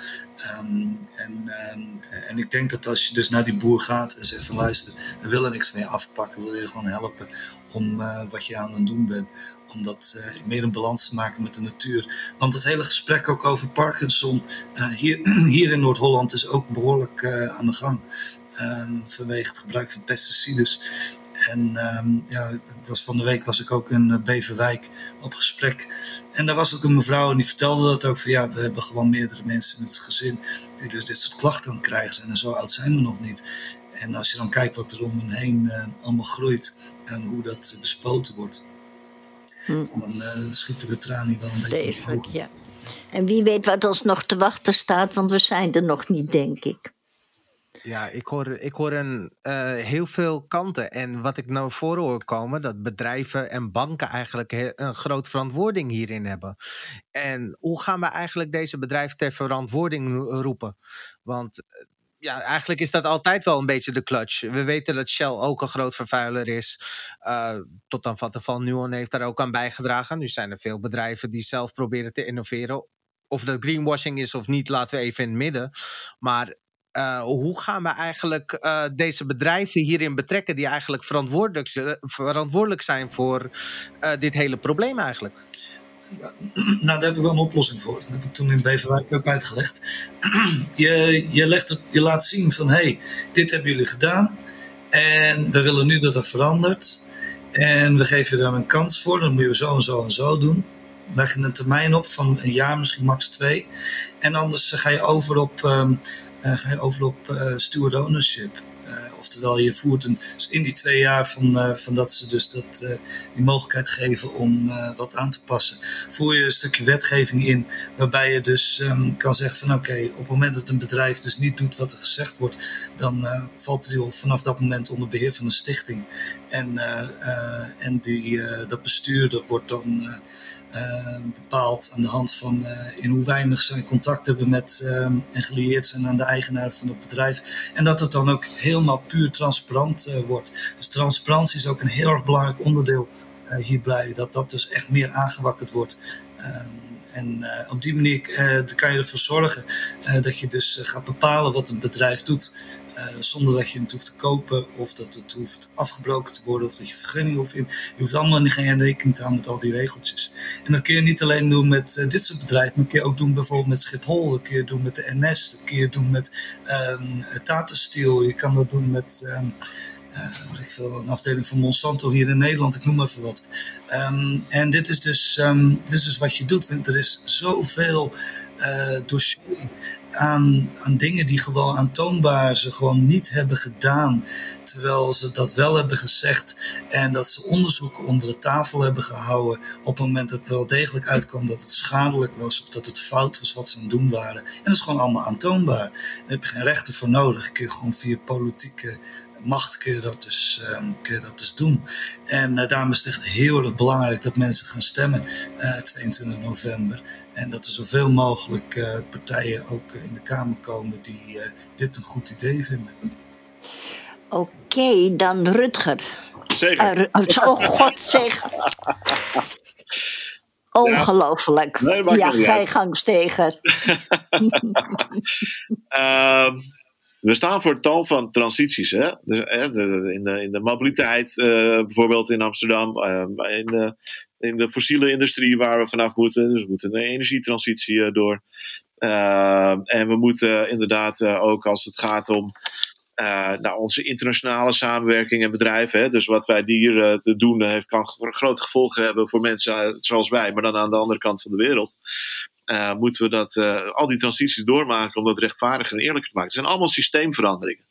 C: Um, en, um, en ik denk dat als je dus naar die boer gaat en zegt van luister, we willen niks van je afpakken, we willen je gewoon helpen om uh, wat je aan het doen bent, om dat uh, meer in balans te maken met de natuur. Want het hele gesprek ook over Parkinson uh, hier, (clears throat) hier in Noord-Holland is ook behoorlijk aan de gang. vanwege het gebruik van pesticiden. En um, ja, was van de week was ik ook in Beverwijk op gesprek. En daar was ook een mevrouw en die vertelde dat ook van ja, we hebben gewoon meerdere mensen in het gezin die dus dit soort klachten aan krijgen zijn. En zo oud zijn we nog niet. En als je dan kijkt wat er om hen heen allemaal groeit en hoe dat bespoten wordt, hm. dan uh, schieten de tranen wel een beetje.
A: Vreselijk, ja. En wie weet wat ons nog te wachten staat, want we zijn er nog niet, denk ik.
D: Ja, ik hoor, ik hoor een, uh, heel veel kanten. En wat ik nou voor hoor komen, dat bedrijven en banken eigenlijk een groot verantwoording hierin hebben. En hoe gaan we eigenlijk deze bedrijven ter verantwoording roepen? Want ja, eigenlijk is dat altijd wel een beetje de clutch. We weten dat Shell ook een groot vervuiler is. Uh, tot dan Vattenfall Nuon heeft daar ook aan bijgedragen. Nu zijn er veel bedrijven die zelf proberen te innoveren. Of dat greenwashing is of niet, laten we even in het midden. Maar uh, hoe gaan we eigenlijk uh, deze bedrijven hierin betrekken die eigenlijk verantwoordelijk, verantwoordelijk zijn voor dit hele probleem eigenlijk?
C: Nou, daar heb ik wel een oplossing voor. Dat heb ik toen in Beverwijk ook uitgelegd. (clears throat) je, je, legt het, je laat zien van, hé, hey, dit hebben jullie gedaan. En we willen nu dat dat verandert. En we geven daar een kans voor. Dan moet je zo en zo en zo doen. Leg je een termijn op van een jaar, misschien max twee. En anders ga je over op, um, ga je over op uh, steward ownership. Oftewel, je voert een, in die twee jaar van, uh, van dat ze dus dat, uh, die mogelijkheid geven om uh, wat aan te passen, voer je een stukje wetgeving in waarbij je dus um, kan zeggen van oké, op het moment dat een bedrijf dus niet doet wat er gezegd wordt, dan valt die vanaf dat moment onder beheer van een stichting. En, en die, dat bestuur dat wordt dan bepaald aan de hand van uh, in hoe weinig zij contact hebben met uh, en gelieerd zijn aan de eigenaar van het bedrijf. En dat het dan ook helemaal puur transparant wordt. Dus transparantie is ook een heel erg belangrijk onderdeel hierbij. Dat dat dus echt meer aangewakkerd wordt. En op die manier kan je ervoor zorgen dat je dus gaat bepalen wat een bedrijf doet. Zonder dat je het hoeft te kopen of dat het hoeft afgebroken te worden of dat je vergunning hoeft in. Je hoeft allemaal geen rekening te houden met al die regeltjes. En dat kun je niet alleen doen met dit soort bedrijven, maar kun je ook doen bijvoorbeeld met Schiphol, dat kun je doen met de NS, dat kun je doen met um, Tata Steel, je kan dat doen met. Um, uh, ik veel, een afdeling van Monsanto hier in Nederland, ik noem even wat. Um, en dit is, dus, um, dit is dus wat je doet. Want er is zoveel uh, dossier aan, aan dingen die gewoon aantoonbaar ze gewoon niet hebben gedaan. Terwijl ze dat wel hebben gezegd en dat ze onderzoeken onder de tafel hebben gehouden. Op het moment dat het wel degelijk uitkwam dat het schadelijk was of dat het fout was wat ze aan het doen waren. En dat is gewoon allemaal aantoonbaar. Daar heb je geen rechten voor nodig. Kun je gewoon via politieke macht kun je dat dus, um, kun je dat dus doen. En uh, daarom is het echt heel erg belangrijk dat mensen gaan stemmen uh, 22 november. En dat er zoveel mogelijk uh, partijen ook in de Kamer komen die dit een goed idee vinden.
A: Oké, okay, dan Rutger.
B: Zeker.
A: oh (laughs) god zeg. Ongelooflijk. Ja, nee, ja
B: uh, we staan voor tal van transities. Hè? in, de, in de mobiliteit, uh, bijvoorbeeld in Amsterdam, uh, in, de, in de fossiele industrie waar we vanaf moeten. Dus we moeten een energietransitie uh, door. en we moeten inderdaad ook als het gaat om nou, onze internationale samenwerking en bedrijven. Hè? Dus wat wij hier doen, heeft, kan grote gevolgen hebben voor mensen zoals wij, maar dan aan de andere kant van de wereld uh, moeten we dat, uh, al die transities doormaken om dat rechtvaardiger en eerlijker te maken. Het zijn allemaal systeemveranderingen.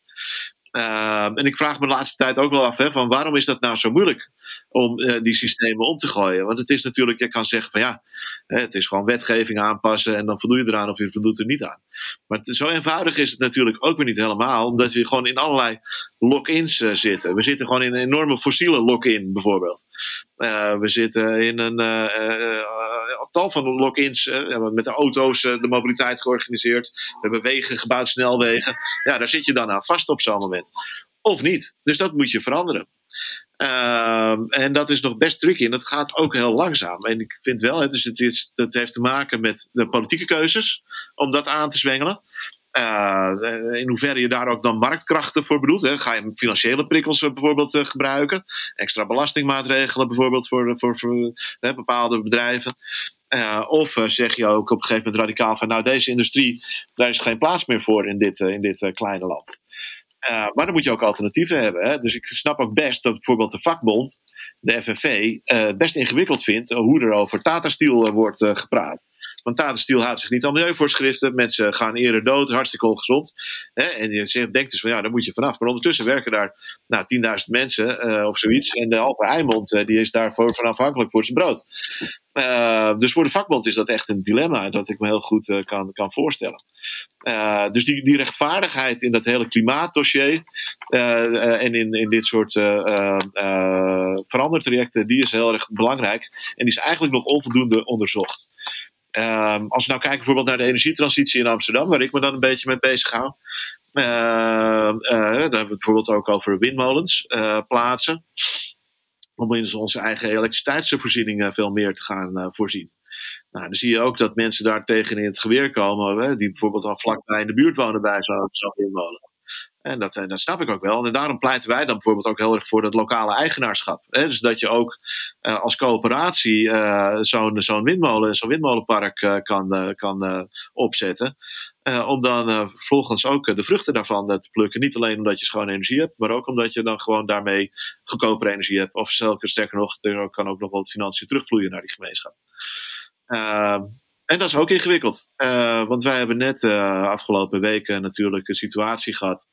B: Uh, en ik vraag me de laatste tijd ook wel af, hè, van waarom is dat nou zo moeilijk om uh, die systemen om te gooien? Want het is natuurlijk, je kan zeggen van ja, het is gewoon wetgeving aanpassen en dan voldoe je eraan of je voldoet er niet aan. Maar zo eenvoudig is het natuurlijk ook weer niet helemaal, omdat we gewoon in allerlei lock-ins uh, zitten. We zitten gewoon in een enorme fossiele lock-in bijvoorbeeld. Uh, we zitten in een tal van lock-ins. we hebben met de auto's de mobiliteit georganiseerd. We hebben wegen gebouwd, snelwegen. Ja, daar zit je dan aan vast op zo'n moment. Of niet. Dus dat moet je veranderen. Ehm, en dat is nog best tricky en dat gaat ook heel langzaam. En ik vind wel, dus het dat heeft te maken met de politieke keuzes om dat aan te zwengelen. Uh, in hoeverre je daar ook dan marktkrachten voor bedoelt. Hè? Ga je financiële prikkels eh, bijvoorbeeld uh, gebruiken? Extra belastingmaatregelen bijvoorbeeld voor, voor, voor bepaalde bedrijven. of zeg je ook op een gegeven moment radicaal van nou deze industrie, daar is geen plaats meer voor in dit, in dit kleine land. Uh, maar dan moet je ook alternatieven hebben. Hè? Dus ik snap ook best dat bijvoorbeeld de vakbond, de FNV, uh, best ingewikkeld vindt hoe er over Tata Steel wordt gepraat. Want Tata Steel houdt zich niet aan milieuvoorschriften. Mensen gaan eerder dood, hartstikke ongezond. Hè? En je denkt dus van ja, daar moet je vanaf. Maar ondertussen werken daar nou, 10.000 mensen uh, of zoiets. En de Alpe Eimond uh, die is daarvoor van afhankelijk voor zijn brood. Uh, dus voor de vakbond is dat echt een dilemma dat ik me heel goed kan, kan voorstellen. dus die, die rechtvaardigheid in dat hele klimaatdossier en in, in dit soort verandertrajecten, die is heel erg belangrijk. En die is eigenlijk nog onvoldoende onderzocht. Um, als we nou kijken bijvoorbeeld naar de energietransitie in Amsterdam, waar ik me dan een beetje mee bezig hou. Uh, daar hebben we bijvoorbeeld ook over windmolens uh, plaatsen. Om in onze eigen elektriciteitsvoorziening veel meer te gaan voorzien. Nou, dan zie je ook dat mensen daar tegen in het geweer komen, hè, die bijvoorbeeld al vlakbij in de buurt wonen bij zo'n zo windmolen. En dat, dat snap ik ook wel. En daarom pleiten wij dan bijvoorbeeld ook heel erg voor dat lokale eigenaarschap. Hè? Dus dat je ook uh, als coöperatie uh, zo'n windmolen, zo'n windmolenpark kan, kan opzetten. om dan vervolgens ook de vruchten daarvan te plukken. Niet alleen omdat je schone energie hebt, maar ook omdat je dan gewoon daarmee goedkopere energie hebt. Of sterker nog, er kan ook nog wat financiën terugvloeien naar die gemeenschap. En dat is ook ingewikkeld. Uh, want wij hebben net uh, afgelopen weken natuurlijk een situatie gehad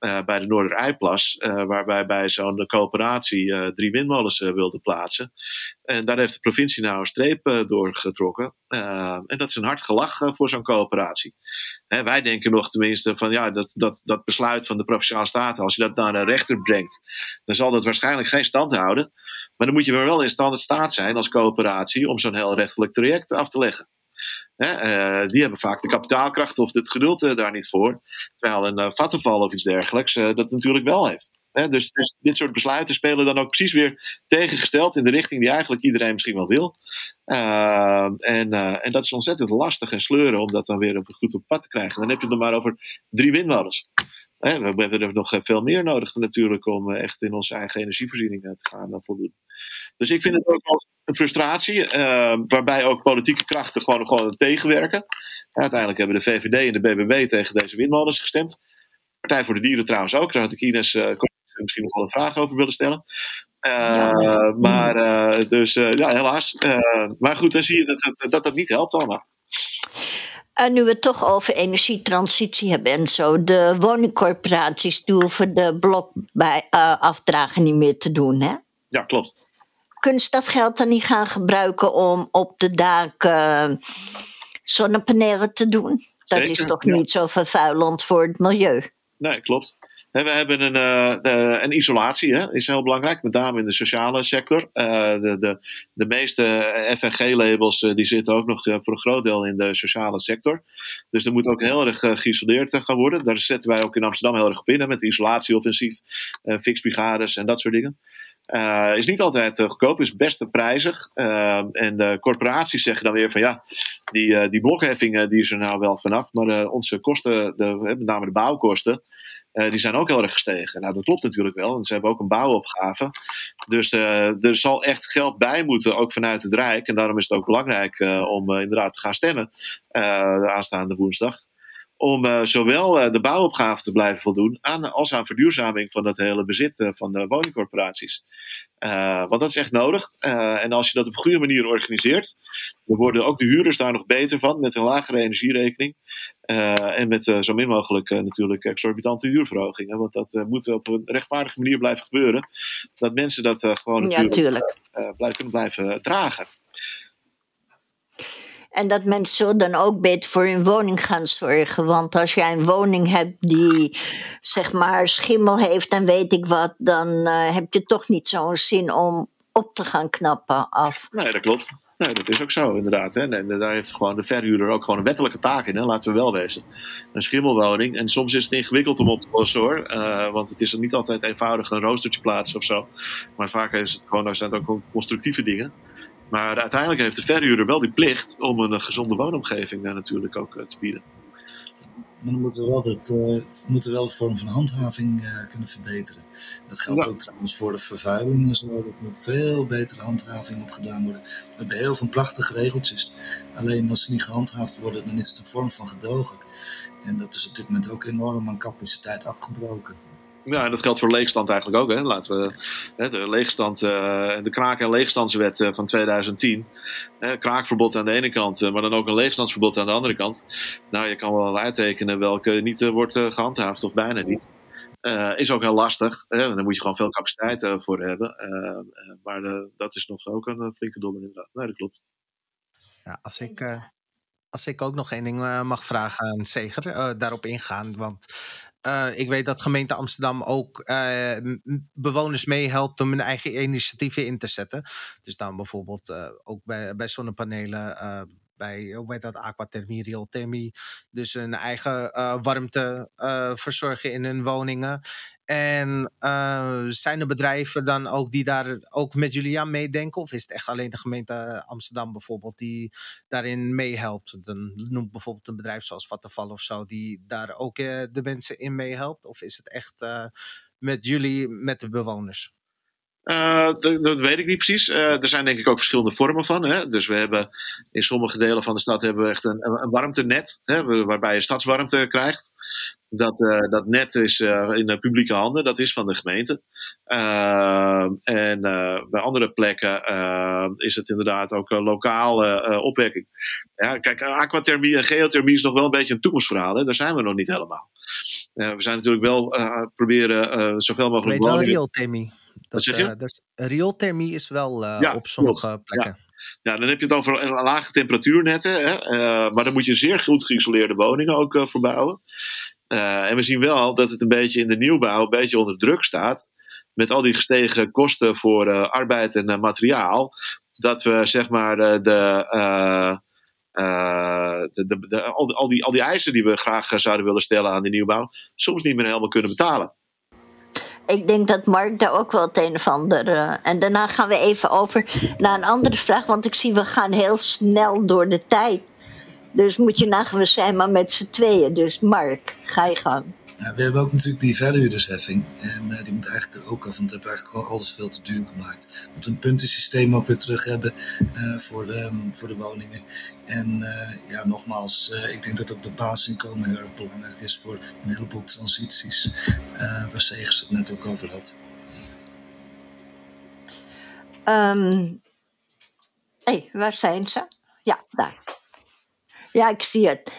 B: uh, bij de Noorderijplas, waarbij bij zo'n coöperatie drie windmolens wilde plaatsen. En daar heeft de provincie nou een streep doorgetrokken. en dat is een hard gelach voor zo'n coöperatie. Hè, wij denken nog tenminste van ja, dat, dat, dat besluit van de provinciale staten, als je dat naar de rechter brengt, dan zal dat waarschijnlijk geen stand houden. Maar dan moet je wel in stand staat zijn als coöperatie om zo'n heel rechtelijk traject af te leggen. Uh, die hebben vaak de kapitaalkracht of het geduld uh, daar niet voor. Terwijl een uh, Vattenval of iets dergelijks dat natuurlijk wel heeft. Dus, dus, dit soort besluiten spelen dan ook precies weer tegengesteld in de richting die eigenlijk iedereen misschien wel wil. en, en dat is ontzettend lastig en sleuren om dat dan weer op goed op pad te krijgen. Dan heb je het nog maar over drie windmolens. we hebben er nog veel meer nodig natuurlijk om echt in onze eigen energievoorziening te gaan voldoen. Dus ik vind het ook een frustratie, uh, waarbij ook politieke krachten gewoon, gewoon tegenwerken. uiteindelijk hebben de VVD en de BBB tegen deze windmolens gestemd. Partij voor de Dieren trouwens ook. Daar had ik Ines uh, misschien nog wel een vraag over willen stellen. Uh, Maar, uh, dus ja, helaas. maar goed, dan zie je dat dat, dat, dat niet helpt allemaal.
A: En nu we het toch over energietransitie hebben en zo. De woningcorporaties hoeven de blokafdragen niet meer te doen, hè?
B: Ja, klopt
A: kunnen ze dat geld dan niet gaan gebruiken om op de daken zonnepanelen te doen? Dat is toch niet zo vervuilend voor het milieu?
B: Nee, klopt. We hebben een, uh, een isolatie, hè, is heel belangrijk, met name in de sociale sector. Uh, de, de, de meeste FNG-labels uh, die zitten ook nog voor een groot deel in de sociale sector. Dus er moet ook heel erg geïsoleerd gaan worden. Daar zetten wij ook in Amsterdam heel erg op in, met isolatieoffensief, fixbrigades en dat soort dingen. Uh, is niet altijd uh, goedkoop, is best prijzig. Uh, en de corporaties zeggen dan weer van ja, die, die blokheffingen die is er nou wel vanaf, maar onze kosten, de, met name de bouwkosten, die zijn ook heel erg gestegen. Nou, dat klopt natuurlijk wel, want ze hebben ook een bouwopgave. Dus er zal echt geld bij moeten, ook vanuit het Rijk. En daarom is het ook belangrijk om inderdaad te gaan stemmen de aanstaande woensdag om uh, zowel uh, de bouwopgave te blijven voldoen aan, als aan verduurzaming van dat hele bezit uh, van de woningcorporaties. want dat is echt nodig. en als je dat op een goede manier organiseert, dan worden ook de huurders daar nog beter van met een lagere energierekening. en met zo min mogelijk natuurlijk exorbitante huurverhogingen. Want dat moet op een rechtvaardige manier blijven gebeuren. Dat mensen dat gewoon natuurlijk ja, blijven, kunnen blijven dragen.
A: En dat mensen dan ook beter voor hun woning gaan zorgen. Want als jij een woning hebt die zeg maar schimmel heeft en weet ik wat, dan uh, heb je toch niet zo'n zin om op te gaan knappen af.
B: Nee, dat klopt. Nee, dat is ook zo, inderdaad. Hè. En daar heeft gewoon de verhuurder ook gewoon een wettelijke taak in, hè. laten we wel wezen. Een schimmelwoning. En soms is het ingewikkeld om op te lossen hoor. Uh, want het is er niet altijd eenvoudig een roostertje plaatsen of zo. Maar vaak is het gewoon, er zijn het ook constructieve dingen. Maar uiteindelijk heeft de verhuurder wel die plicht om een gezonde woonomgeving daar natuurlijk ook te bieden.
C: Maar dan moeten we wel, het, uh, moeten wel de vorm van handhaving uh, kunnen verbeteren. Dat geldt ook trouwens voor de vervuiling en zo. Dat moet veel betere handhaving op gedaan worden. We hebben heel veel prachtige regeltjes. Alleen als ze niet gehandhaafd worden, dan is het een vorm van gedogen. En dat is op dit moment ook enorm aan capaciteit afgebroken.
B: Ja, en dat geldt voor leegstand eigenlijk ook. Hè. Laten we hè, de leegstand, uh, de kraak- en leegstandswet uh, van 2010. Hè, kraakverbod aan de ene kant, uh, maar dan ook een leegstandsverbod aan de andere kant. Nou, je kan wel uittekenen welke niet wordt gehandhaafd of bijna niet. is ook heel lastig. Hè. Daar moet je gewoon veel capaciteit voor hebben. maar dat is nog ook een flinke dommer inderdaad. Nee, dat klopt.
D: Als ik, als ik ook nog één ding mag vragen aan Seger, daarop ingaan. Want uh, ik weet dat gemeente Amsterdam ook uh, bewoners meehelpt om hun eigen initiatieven in te zetten. Dus dan bijvoorbeeld uh, ook bij, bij zonnepanelen, bij hoe heet dat, aquathermie, riolthermie. Dus hun eigen warmte verzorgen in hun woningen. En zijn er bedrijven dan ook die daar ook met jullie aan meedenken? Of is het echt alleen de gemeente Amsterdam bijvoorbeeld die daarin meehelpt? Dan noemt bijvoorbeeld een bedrijf zoals Vattenfall of zo, die daar ook de mensen in meehelpt? Of is het echt met jullie, met de bewoners?
B: Dat, dat, weet ik niet precies. er zijn denk ik ook verschillende vormen van. Hè? Dus we hebben in sommige delen van de stad hebben we echt een, een warmtenet, hè, waarbij je stadswarmte krijgt. Dat, uh, dat net is in de publieke handen, dat is van de gemeente. En bij andere plekken is het inderdaad ook lokale opwekking. Ja, kijk, aquathermie en geothermie is nog wel een beetje een toekomstverhaal. Hè? Daar zijn we nog niet helemaal. we zijn natuurlijk wel proberen zoveel mogelijk.
D: Weet wel riolthermie. Dat, zeg je? Dus, riolthermie is wel ja, op sommige plekken.
B: Ja. Ja, dan heb je het over lage temperatuurnetten. Hè? maar dan moet je zeer goed geïsoleerde woningen ook verbouwen. Uh, en we zien wel dat het een beetje in de nieuwbouw een beetje onder druk staat. Met al die gestegen kosten voor uh, arbeid en uh, materiaal. Dat we zeg maar de, de, de, de, al, al, die, al die eisen die we graag zouden willen stellen aan de nieuwbouw. soms niet meer helemaal kunnen betalen.
A: Ik denk dat Mark daar ook wel het een of ander. en daarna gaan we even over naar een andere vraag. Want ik zie we gaan heel snel door de tijd. Dus moet je nagaan, we zijn maar met z'n tweeën. Dus Mark, ga je gang.
C: We hebben ook natuurlijk die verhuurdersheffing. En uh, die moet eigenlijk er ook af, want we hebben eigenlijk al alles veel te duur gemaakt. We moeten een puntensysteem ook weer terug hebben uh, voor, de, um, voor de woningen. En uh, ja, nogmaals, ik denk dat ook de basisinkomen heel erg belangrijk is voor een heleboel transities. waar Segers het net ook over had.
A: Um, hey, waar zijn ze? Ja, daar. Ja, ik zie het.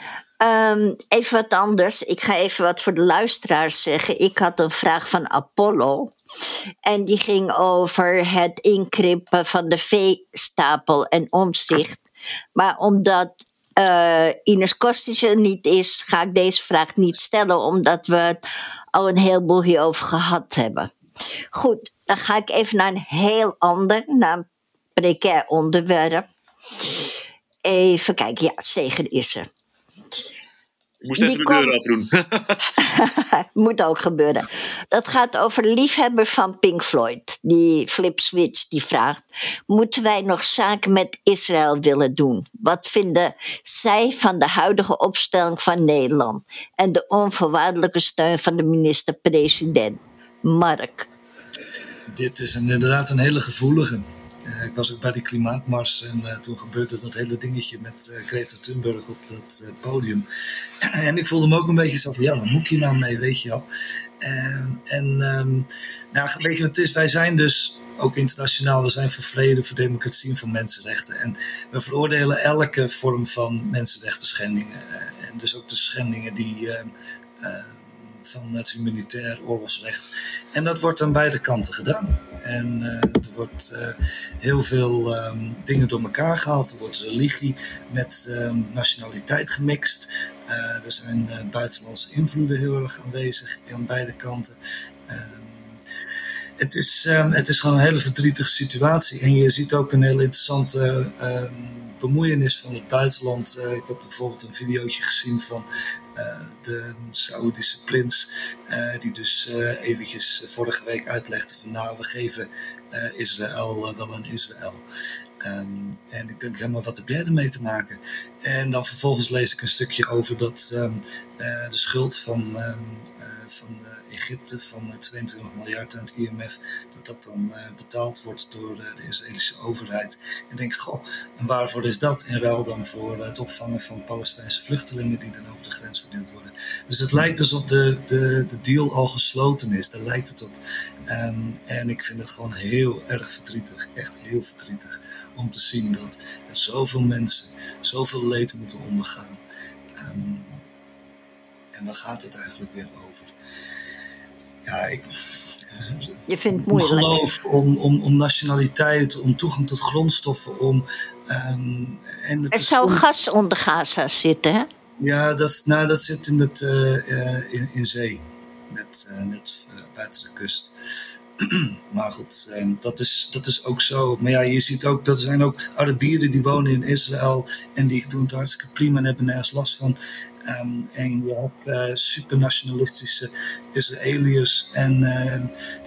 A: Um, even wat anders. Ik ga even wat voor de luisteraars zeggen. Ik had een vraag van Apollo. En die ging over het inkrimpen van de veestapel en omzicht. Maar omdat uh, Ines Kostische niet is, ga ik deze vraag niet stellen, omdat we het al een heleboel hierover gehad hebben. Goed, dan ga ik even naar een heel ander, naar een precair onderwerp. Even kijken, ja, zegen is er.
B: Ik moest even de deur open doen. (laughs)
A: Moet ook gebeuren. Dat gaat over liefhebber van Pink Floyd. Die Flip Switch die vraagt: Moeten wij nog zaken met Israël willen doen? Wat vinden zij van de huidige opstelling van Nederland en de onvoorwaardelijke steun van de minister-president? Mark.
C: Dit is inderdaad een hele gevoelige. Uh, ik was ook bij die klimaatmars en uh, toen gebeurde dat hele dingetje met uh, Greta Thunberg op dat podium. (clears throat) en ik voelde me ook een beetje zo van, ja, wat moet je nou mee, weet je wel. en um, nou, weet je wat is, wij zijn dus ook internationaal, we zijn voor vrede, voor democratie en voor mensenrechten. En we veroordelen elke vorm van mensenrechten schendingen. en dus ook de schendingen die van het humanitair oorlogsrecht. En dat wordt aan beide kanten gedaan. En uh, er wordt uh, heel veel um, dingen door elkaar gehaald. Er wordt religie met um, nationaliteit gemixt. Uh, er zijn buitenlandse invloeden heel erg aanwezig aan beide kanten. Ehm, het, is, ehm, het is gewoon een hele verdrietige situatie. En je ziet ook een hele interessante ehm, bemoeienis van het buitenland. Eh, ik heb bijvoorbeeld een videootje gezien van uh, de Saoedische prins, uh, die dus eventjes vorige week uitlegde van nou, we geven Israël wel een Israël. Um, en ik denk helemaal, wat heb jij ermee te maken? En dan vervolgens lees ik een stukje over dat de schuld van, um, van Egypte van 22 eh, miljard aan het IMF, dat dat dan eh, betaald wordt door eh, de Israëlische overheid. En denk, goh, en waarvoor is dat? In ruil dan voor het opvangen van Palestijnse vluchtelingen die dan over de grens geduwd worden. Dus het lijkt alsof de, de, de deal al gesloten is, daar lijkt het op. Ehm, en ik vind het gewoon heel erg verdrietig, echt heel verdrietig, om te zien dat er zoveel mensen zoveel leed moeten ondergaan. Ehm, en waar gaat het eigenlijk weer over? Ja, ik,
A: je vindt het moeilijk.
C: Om geloof, om, om, om nationaliteit, om toegang tot grondstoffen, om... Um,
A: en het er zou gas onder Gaza zitten, hè?
C: Ja, dat, nou, dat zit in, het, uh, in, in zee, net, uh, net buiten de kust. (clears throat) maar goed, ehm, dat, is, dat is ook zo. Maar ja, je ziet ook, dat zijn ook Arabieren die wonen in Israël en die doen het hartstikke prima en hebben nergens last van. Um, en je hebt uh, supernationalistische Israëliërs en uh,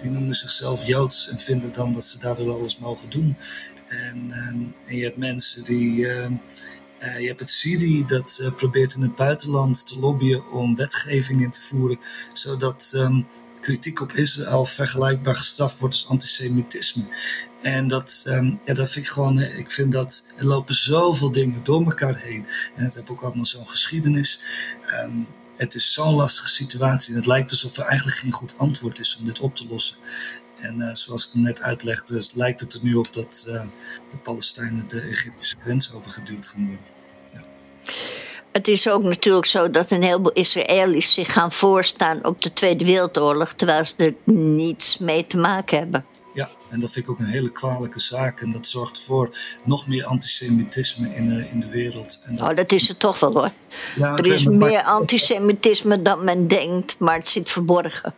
C: die noemen zichzelf Joods en vinden dan dat ze daardoor alles mogen doen. En, um, en je hebt mensen die. Uh, je hebt het Siri dat uh, probeert in het buitenland te lobbyen om wetgeving in te voeren, zodat kritiek op Israël vergelijkbaar gestraft wordt als antisemitisme. En dat, um, ja, dat vind ik gewoon, eh, ik vind dat er lopen zoveel dingen door elkaar heen. En het heeft ook allemaal zo'n geschiedenis. Um, het is zo'n lastige situatie en het lijkt alsof er eigenlijk geen goed antwoord is om dit op te lossen. En uh, zoals ik net uitlegde, lijkt het er nu op dat uh, de Palestijnen de Egyptische grens overgeduwd gaan worden.
A: Het is ook natuurlijk zo dat een heleboel Israëli's zich gaan voorstaan op de Tweede Wereldoorlog, terwijl ze er niets mee te maken hebben.
C: Ja, en dat vind ik ook een hele kwalijke zaak. En dat zorgt voor nog meer antisemitisme in, uh, in de wereld. En
A: dat... Oh, dat is er toch wel hoor. Ja, er is meer antisemitisme dan men denkt, maar het zit verborgen.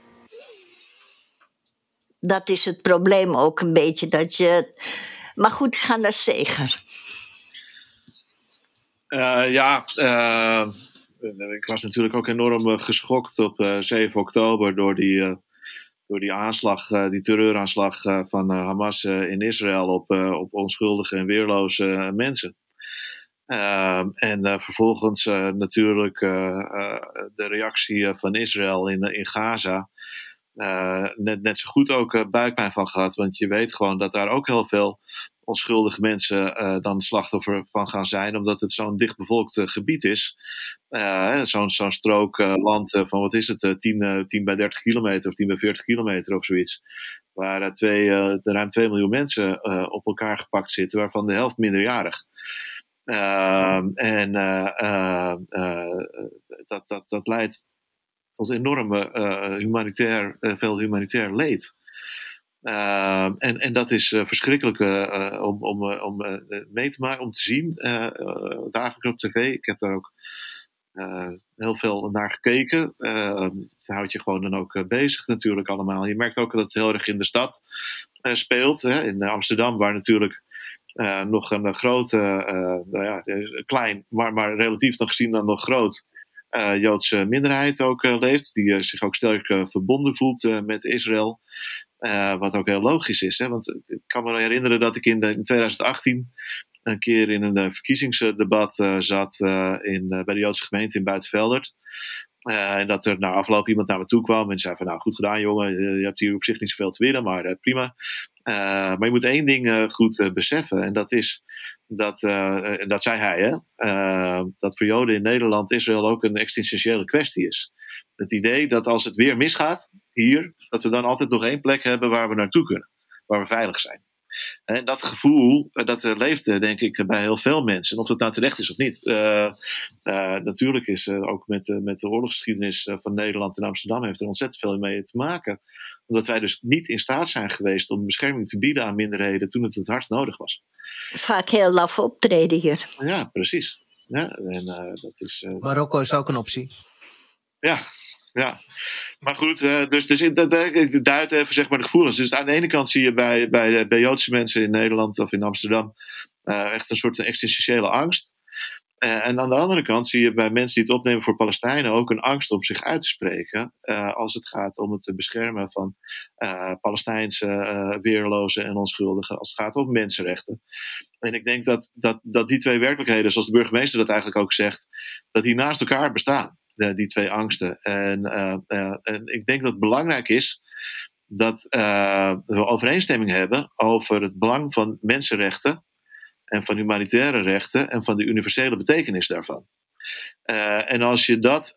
A: Dat is het probleem ook een beetje. Dat je... Maar goed, ga naar Zeger.
B: Uh, ja, uh, ik was natuurlijk ook enorm geschokt op 7 oktober door die door die aanslag, uh, die terreuraanslag uh, van uh, Hamas in Israël op, op onschuldige en weerloze mensen. Ehm, en vervolgens natuurlijk de reactie van Israël in, in Gaza. net, net zo goed ook buikpijn van gehad, want je weet gewoon dat daar ook heel veel onschuldige mensen uh, dan slachtoffer van gaan zijn, omdat het zo'n dichtbevolkt uh, gebied is. Uh, zo'n zo'n strook land van, wat is het, 10, 10 bij 30 kilometer of 10 bij 40 kilometer of zoiets. Waar twee, ruim 2 miljoen mensen op elkaar gepakt zitten, waarvan de helft minderjarig. Ehm, en dat, dat, dat leidt tot enorme humanitair, veel humanitair leed. Uh, en, en dat is uh, verschrikkelijk uh, om, om, om mee te maken, om te zien, dagelijks op tv. Ik heb daar ook heel veel naar gekeken. Ehm, daar houd je gewoon dan ook bezig natuurlijk allemaal. Je merkt ook dat het heel erg in de stad speelt. Hè? In Amsterdam, waar natuurlijk nog een grote, nou ja, klein, maar, maar relatief nog gezien dan nog groot Joodse minderheid ook uh, leeft, die uh, zich ook sterk verbonden voelt met Israël. wat ook heel logisch is, hè? want ik kan me herinneren dat ik in 2018 een keer in een verkiezingsdebat zat in, bij de Joodse gemeente in Buitenveldert. En dat er na afloop iemand naar me toe kwam en zei van nou goed gedaan jongen, je hebt hier op zich niet zoveel te winnen, maar prima. maar je moet één ding goed beseffen en dat is dat, uh, dat zei hij, hè, dat voor Joden in Nederland Israël ook een existentiële kwestie is. Het idee dat als het weer misgaat, hier, dat we dan altijd nog één plek hebben waar we naartoe kunnen, waar we veilig zijn. En dat gevoel, dat leeft denk ik bij heel veel mensen, of het nou terecht is of niet. Uh, natuurlijk is ook met, met de oorlogsgeschiedenis van Nederland en Amsterdam heeft er ontzettend veel mee te maken. Omdat wij dus niet in staat zijn geweest om bescherming te bieden aan minderheden toen het het hardst nodig was.
A: Vaak heel laf optreden hier.
B: Ja, precies. Ja, en, uh, dat is,
D: uh, Marokko is ook een optie.
B: Ja, Ja, maar goed, uh, dus, dus dat, ik duid even zeg maar de gevoelens. Dus aan de ene kant zie je bij, bij, bij Joodse mensen in Nederland of in Amsterdam uh, echt een soort existentiële angst. Uh, en aan de andere kant zie je bij mensen die het opnemen voor Palestijnen ook een angst om zich uit te spreken. als het gaat om het beschermen van Palestijnse weerlozen en onschuldigen. Als het gaat om mensenrechten. En ik denk dat, dat, dat die twee werkelijkheden, zoals de burgemeester dat eigenlijk ook zegt, dat die naast elkaar bestaan die twee angsten. En, uh, uh, en ik denk dat het belangrijk is dat we overeenstemming hebben over het belang van mensenrechten en van humanitaire rechten en van de universele betekenis daarvan. En als je dat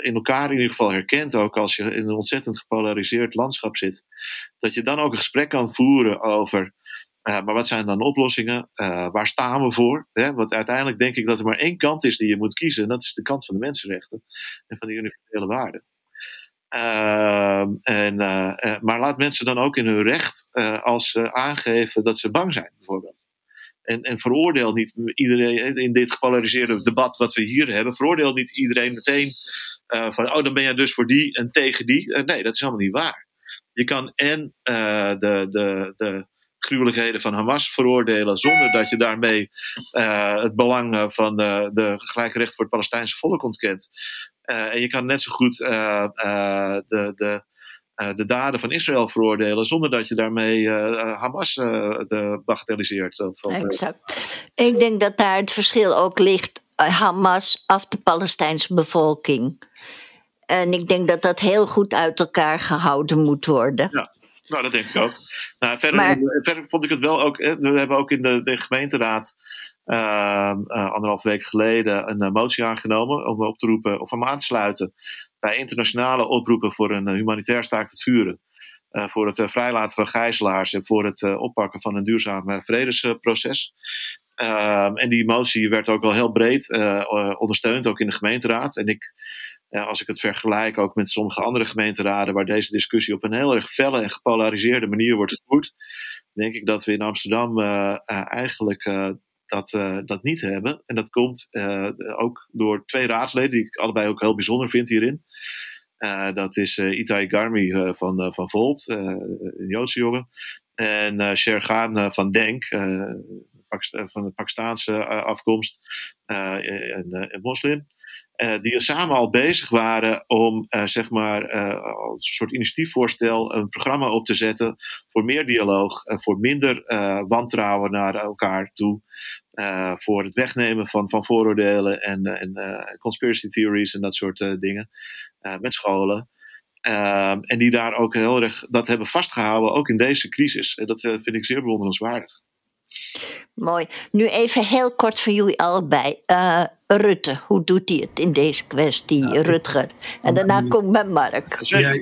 B: in elkaar in ieder geval herkent, ook als je in een ontzettend gepolariseerd landschap zit, dat je dan ook een gesprek kan voeren over uh, maar wat zijn dan oplossingen? Uh, waar staan we voor? Hè? Want uiteindelijk denk ik dat er maar één kant is die je moet kiezen. En dat is de kant van de mensenrechten en van de universele waarden. Uh, en, maar laat mensen dan ook in hun recht als ze aangeven dat ze bang zijn, bijvoorbeeld. En, en veroordeel niet iedereen in dit gepolariseerde debat wat we hier hebben. Veroordeel niet iedereen meteen van, oh, dan ben jij dus voor die en tegen die. nee, dat is allemaal niet waar. Je kan en de, de, de gruwelijkheden van Hamas veroordelen zonder dat je daarmee uh, het belang eh, van de, de gelijke recht voor het Palestijnse volk ontkent. Uh, en je kan net zo goed de, de, de daden van Israël veroordelen zonder dat je daarmee Hamas de bagatelliseert.
A: Exact. Ik denk dat daar het verschil ook ligt. Hamas af de Palestijnse bevolking. En ik denk dat dat heel goed uit elkaar gehouden moet worden.
B: Ja. Nou, dat denk ik ook. Nou, verder, verder vond ik het wel ook. We hebben ook in de, de gemeenteraad uh, uh, anderhalf week geleden een uh, motie aangenomen om op te roepen of om aan te sluiten bij internationale oproepen voor een humanitair staakt het vuren. voor het vrijlaten van gijzelaars en voor het oppakken van een duurzaam vredesproces. Ehm, en die motie werd ook wel heel breed ondersteund, ook in de gemeenteraad. En ik als ik het vergelijk ook met sommige andere gemeenteraden, waar deze discussie op een heel erg felle en gepolariseerde manier wordt gevoerd, denk ik dat we in Amsterdam uh, uh, eigenlijk uh, dat, dat niet hebben. En dat komt ook door twee raadsleden, die ik allebei ook heel bijzonder vind hierin. dat is Itai Garmi van, van Volt, een Joodse jongen. En Shergaan van Denk, van de Pakistaanse afkomst, een moslim. Uh, die er samen al bezig waren om uh, zeg maar uh, als een soort initiatiefvoorstel een programma op te zetten voor meer dialoog, voor minder wantrouwen naar elkaar toe, voor het wegnemen van, van vooroordelen en, en conspiracy theories en dat soort dingen met scholen. Ehm, en die daar ook heel erg dat hebben vastgehouden, ook in deze crisis. En dat vind ik zeer bewonderenswaardig.
A: Mooi. Nu even heel kort voor jullie allebei. Uh, Rutte, hoe doet hij het in deze kwestie, ja, Rutger? En daarna komt met Mark.
C: Ja,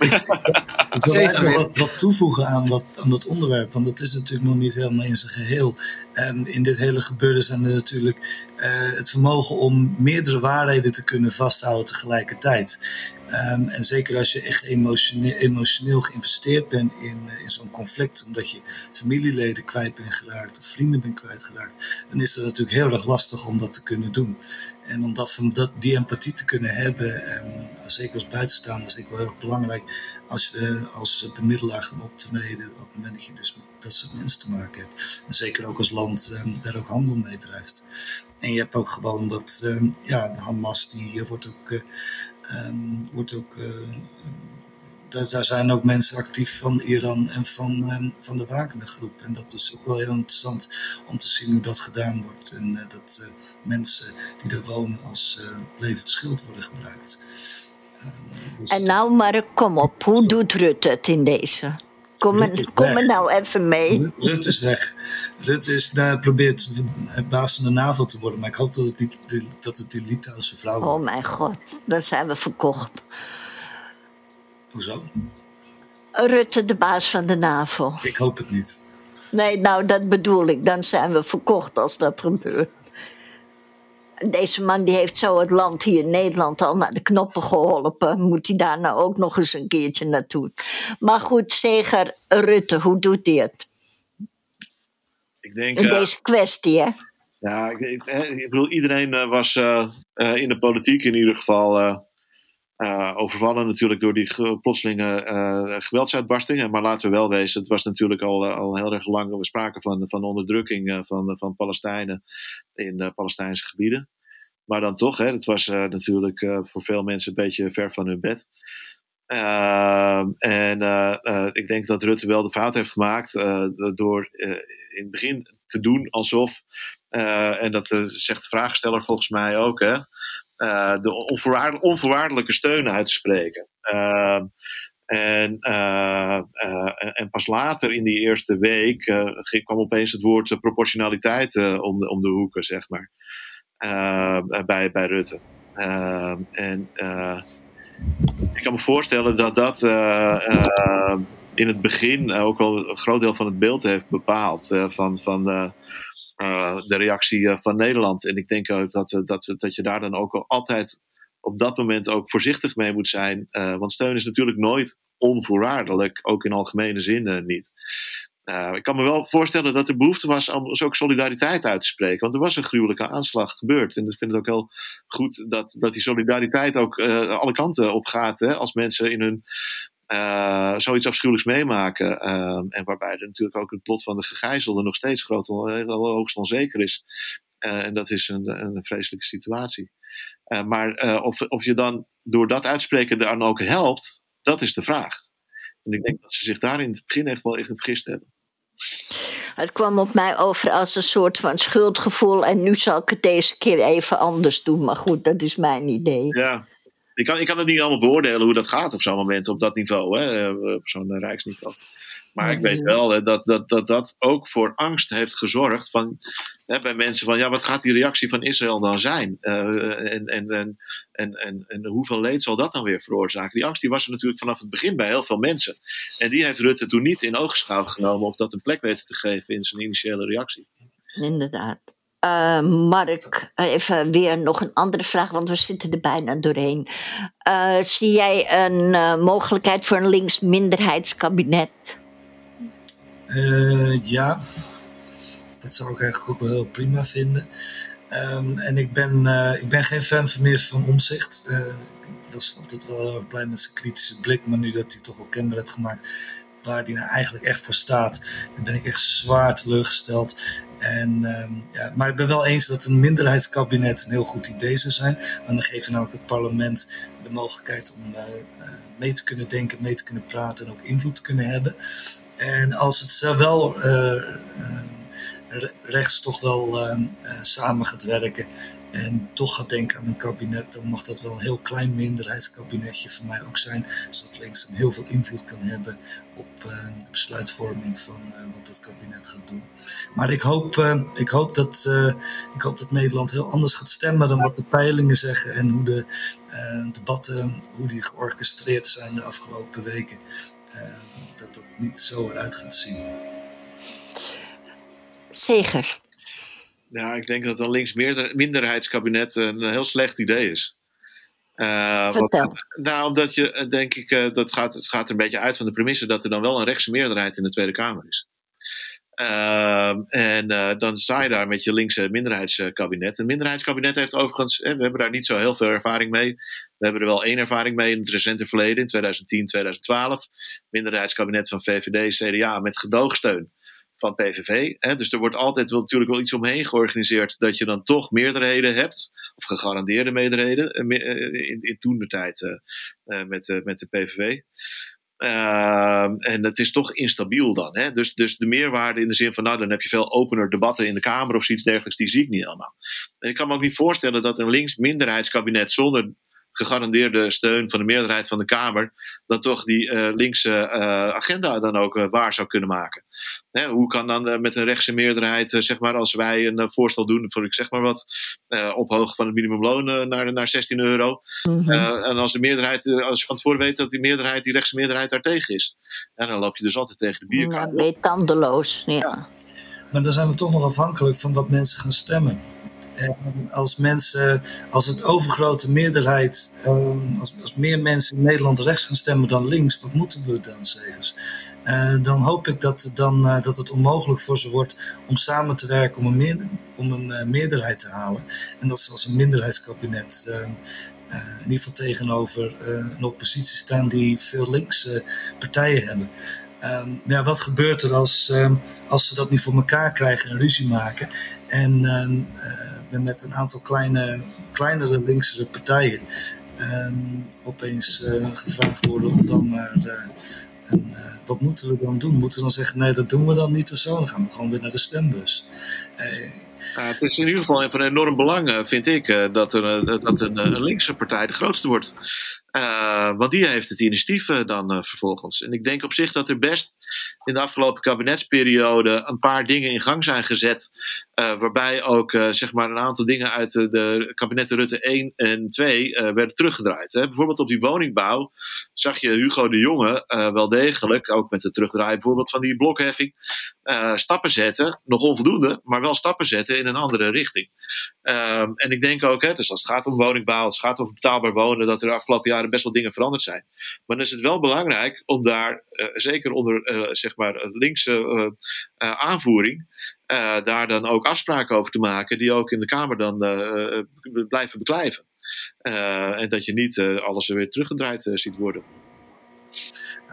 C: ik, wil (laughs) eigenlijk wat, wat, toevoegen aan, wat, aan dat onderwerp, want dat is natuurlijk nog niet helemaal in zijn geheel. En in dit hele gebeuren zijn er natuurlijk uh, het vermogen om meerdere waarheden te kunnen vasthouden tegelijkertijd. Um, en zeker als je echt emotioneel, emotioneel geïnvesteerd bent in, uh, in zo'n conflict, omdat je familieleden kwijt bent geraakt of vrienden bent kwijtgeraakt, dan is het natuurlijk heel erg lastig om dat te kunnen doen. En om dat, dat, die empathie te kunnen hebben, um, zeker als buitenstaander, is het wel heel erg belangrijk als we als bemiddelaar gaan optreden op het moment dat je dus dat soort mensen te maken hebt. En zeker ook als land um, daar ook handel mee drijft. En je hebt ook gewoon dat, um, ja, de Hamas, die wordt ook, um, wordt ook uh, daar, zijn ook mensen actief van Iran en van, um, van de Wagner-groep. En dat is ook wel heel interessant om te zien hoe dat gedaan wordt. En uh, dat uh, mensen die daar wonen als uh, levend schild worden gebruikt.
A: Dus en nou, Mark, kom op. Hoe doet Rutte het in deze? Kom, er, kom er nou even mee.
C: Rutte is weg. Rutte is, nou, probeert baas van de NAVO te worden. Maar ik hoop dat het, niet, dat het die Litouwse vrouw wordt.
A: Oh mijn god, dan zijn we verkocht.
C: Hoezo?
A: Rutte, de baas van de NAVO.
C: Ik hoop het niet.
A: Nee, nou dat bedoel ik. Dan zijn we verkocht als dat gebeurt. Deze man die heeft zo het land hier in Nederland al naar de knoppen geholpen. Moet hij daar nou ook nog eens een keertje naartoe? Maar goed, zeker Rutte, hoe doet hij het?
B: Ik denk,
A: in deze kwestie, hè?
B: Ja, ik, ik, ik bedoel, iedereen uh, was uh, uh, in de politiek in ieder geval Uh, overvallen natuurlijk door die plotselinge uh, geweldsuitbarstingen. Maar laten we wel wezen, het was natuurlijk al, al heel erg lang. We spraken van, van onderdrukking van, van Palestijnen in Palestijnse gebieden. Maar dan toch, hè, het was natuurlijk voor veel mensen een beetje ver van hun bed. Ehm, en ik denk dat Rutte wel de fout heeft gemaakt door in het begin te doen alsof, en dat zegt de vraagsteller volgens mij ook, hè, uh, de onvoorwaardelijke, steun uit te spreken. Uh, en, uh, en pas later in die eerste week kwam opeens het woord proportionaliteit om, de, om de hoeken, zeg maar, bij, bij Rutte. en ik kan me voorstellen dat dat in het begin ook wel een groot deel van het beeld heeft bepaald. van, van eh, de reactie eh, van Nederland. En ik denk ook dat, dat, dat je daar dan ook altijd op dat moment ook voorzichtig mee moet zijn. Eh, want steun is natuurlijk nooit onvoorwaardelijk, ook in algemene zin niet. ik kan me wel voorstellen dat er behoefte was om ook solidariteit uit te spreken. Want er was een gruwelijke aanslag gebeurd. En ik vind het ook heel goed dat, dat die solidariteit ook alle kanten op gaat. Hè, als mensen in hun uh, zoiets afschuwelijks meemaken. Uh, en waarbij er natuurlijk ook het plot van de gegijzelde nog steeds groot, uh, hoogst onzeker is. Uh, en dat is een, een vreselijke situatie. maar of, of je dan door dat uitspreken dan ook helpt, dat is de vraag. En ik denk dat ze zich daar in het begin echt wel echt vergist hebben.
A: Het kwam op mij over als een soort van schuldgevoel. En nu zal ik het deze keer even anders doen. Maar goed, dat is mijn idee.
B: Ja, ik kan, ik kan het niet allemaal beoordelen hoe dat gaat op zo'n moment, op dat niveau, hè, eh, op zo'n eh, rijksniveau. Maar ik weet wel hè, dat, dat, dat dat ook voor angst heeft gezorgd van, hè, bij mensen van, ja, wat gaat die reactie van Israël dan zijn? Uh, en, en, en, en, en, en hoeveel leed zal dat dan weer veroorzaken? Die angst die was er natuurlijk vanaf het begin bij heel veel mensen. En die heeft Rutte toen niet in oogschouw genomen of dat een plek weten te geven in zijn initiële reactie.
A: Inderdaad. Uh, Mark, even weer nog een andere vraag, want we zitten er bijna doorheen. Uh, zie jij een uh, mogelijkheid voor een linksminderheidskabinet?
C: ja, dat zou ik eigenlijk ook wel heel prima vinden. Um, en ik ben, ik ben geen fan meer van omzicht. ik was altijd wel heel erg blij met zijn kritische blik, maar nu dat hij toch wel kenbaar heeft gemaakt waar die nou eigenlijk echt voor staat, dan ben ik echt zwaar teleurgesteld. En, ehm, ja, maar ik ben wel eens dat een minderheidskabinet een heel goed idee zou zijn. Want dan geef je namelijk het parlement de mogelijkheid om uh, mee te kunnen denken, mee te kunnen praten en ook invloed te kunnen hebben. En als het wel uh, rechts toch wel uh, samen gaat werken en toch gaat denken aan een kabinet, dan mag dat wel een heel klein minderheidskabinetje voor mij ook zijn, zodat links dan heel veel invloed kan hebben op uh, de besluitvorming van uh, wat dat kabinet gaat doen. Maar ik hoop, ik, hoop dat, ik hoop dat Nederland heel anders gaat stemmen dan wat de peilingen zeggen en hoe de debatten, hoe die georchestreerd zijn de afgelopen weken, dat dat niet zo eruit gaat zien.
B: Ja, ik denk dat een links-minderheidskabinet een heel slecht idee is. Uh, wat, nou, omdat je, eh, denk ik, uh, dat gaat, het gaat een beetje uit van de premisse dat er dan wel een rechtse meerderheid in de Tweede Kamer is. Uh, en dan sta je daar met je linkse minderheidskabinet. Een minderheidskabinet heeft overigens, we hebben daar niet zo heel veel ervaring mee. We hebben er wel één ervaring mee in het recente verleden, in 2010, 2012. Minderheidskabinet van VVD, CDA met gedoogsteun van PVV. Hè? Dus er wordt altijd wel, natuurlijk wel iets omheen georganiseerd dat je dan toch meerderheden hebt, of gegarandeerde meerderheden, eh, eh, in, in toen de tijd uh, met, met de PVV. Uh, en het is toch instabiel dan. Hè? Dus, dus de meerwaarde in de zin van, nou, dan heb je veel opener debatten in de Kamer of zoiets dergelijks, die zie ik niet allemaal. En ik kan me ook niet voorstellen dat een links minderheidskabinet zonder gegarandeerde steun van de meerderheid van de Kamer, dan toch die uh, linkse uh, agenda dan ook uh, waar zou kunnen maken. Hè, hoe kan dan met een rechtse meerderheid, zeg maar, als wij een voorstel doen voor, ik zeg maar wat, ophogen van het minimumloon naar, naar 16 euro. Mhm. en als de meerderheid, als je van tevoren weet dat die meerderheid, die rechtse meerderheid daar tegen is, en dan loop je dus altijd tegen de bierkaart.
A: Ja, ben je tandeloos, ja. ja.
C: Maar dan zijn we toch nog afhankelijk van wat mensen gaan stemmen. En als mensen, als het overgrote meerderheid, ehm, als, als meer mensen in Nederland rechts gaan stemmen dan links, wat moeten we dan zeggen? Uh, dan hoop ik dat, dan, uh, dat het onmogelijk voor ze wordt om samen te werken om een, om een uh, meerderheid te halen. En dat ze als een minderheidskabinet ehm, in ieder geval tegenover een oppositie staan die veel linkse partijen hebben. Ehm, ja, wat gebeurt er als, ehm, als ze dat niet voor elkaar krijgen en ruzie maken? En met een aantal kleine, kleinere linkse partijen um, opeens uh, gevraagd worden om dan maar. Uh, een, wat moeten we dan doen? Moeten we dan zeggen: nee, dat doen we dan niet of zo? Dan gaan we gewoon weer naar de stembus.
B: Het is in ieder geval van enorm belang, vind ik, dat, er, dat een, linkse partij de grootste wordt. Uh, want die heeft het initiatief dan vervolgens. En ik denk op zich dat er best in de afgelopen kabinetsperiode een paar dingen in gang zijn gezet. waarbij ook zeg maar een aantal dingen uit de kabinetten Rutte 1 en 2 werden teruggedraaid. Hè. Bijvoorbeeld op die woningbouw zag je Hugo de Jonge wel degelijk, ook met het terugdraaien bijvoorbeeld van die blokheffing, stappen zetten. Nog onvoldoende, maar wel stappen zetten in een andere richting. Ehm, en ik denk ook, hè, dus als het gaat om woningbouw, als het gaat over betaalbaar wonen, dat er de afgelopen jaren best wel dingen veranderd zijn. Maar dan is het wel belangrijk om daar, zeker onder zeg maar linkse uh, aanvoering, daar dan ook afspraken over te maken, die ook in de Kamer dan blijven beklijven. en dat je niet alles weer teruggedraaid ziet worden.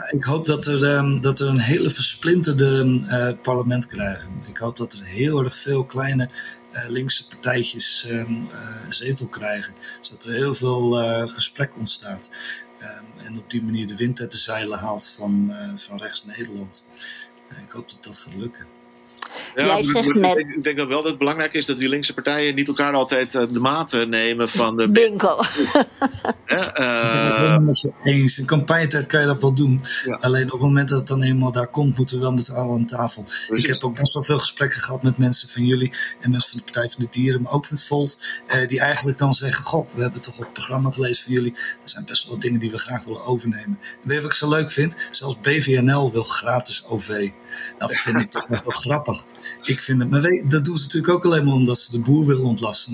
C: Ik hoop dat, er, um, dat er een hele versplinterde parlement krijgen. Ik hoop dat er heel erg veel kleine uh, linkse partijtjes uh, zetel krijgen. Zodat er heel veel gesprek ontstaat. Um, en op die manier de wind uit de zeilen haalt van, van rechts Nederland. ik hoop dat dat gaat lukken.
B: Ja, Jij zegt net... Ik denk dat wel dat het belangrijk is dat die linkse partijen niet elkaar altijd eh, de maat nemen van de.
A: Bingo. (laughs)
C: ja, uh... Ik ben het helemaal met je eens. In campagnetijd kan je dat wel doen. Alleen op het moment dat het dan eenmaal daar komt, moeten we wel met z'n allen aan tafel. Ik heb ook best wel veel gesprekken gehad met mensen van jullie en mensen van de Partij van de Dieren, maar ook met Volt, uh, die eigenlijk dan zeggen: Goh, we hebben toch op het programma gelezen van jullie. Er zijn best wel dingen die we graag willen overnemen. En weet je wat ik zo leuk vind? Zelfs BVNL wil gratis OV. Dat vind ik toch wel (laughs) grappig. Ik vind het, maar dat doen ze natuurlijk ook alleen maar omdat ze de boer willen ontlasten.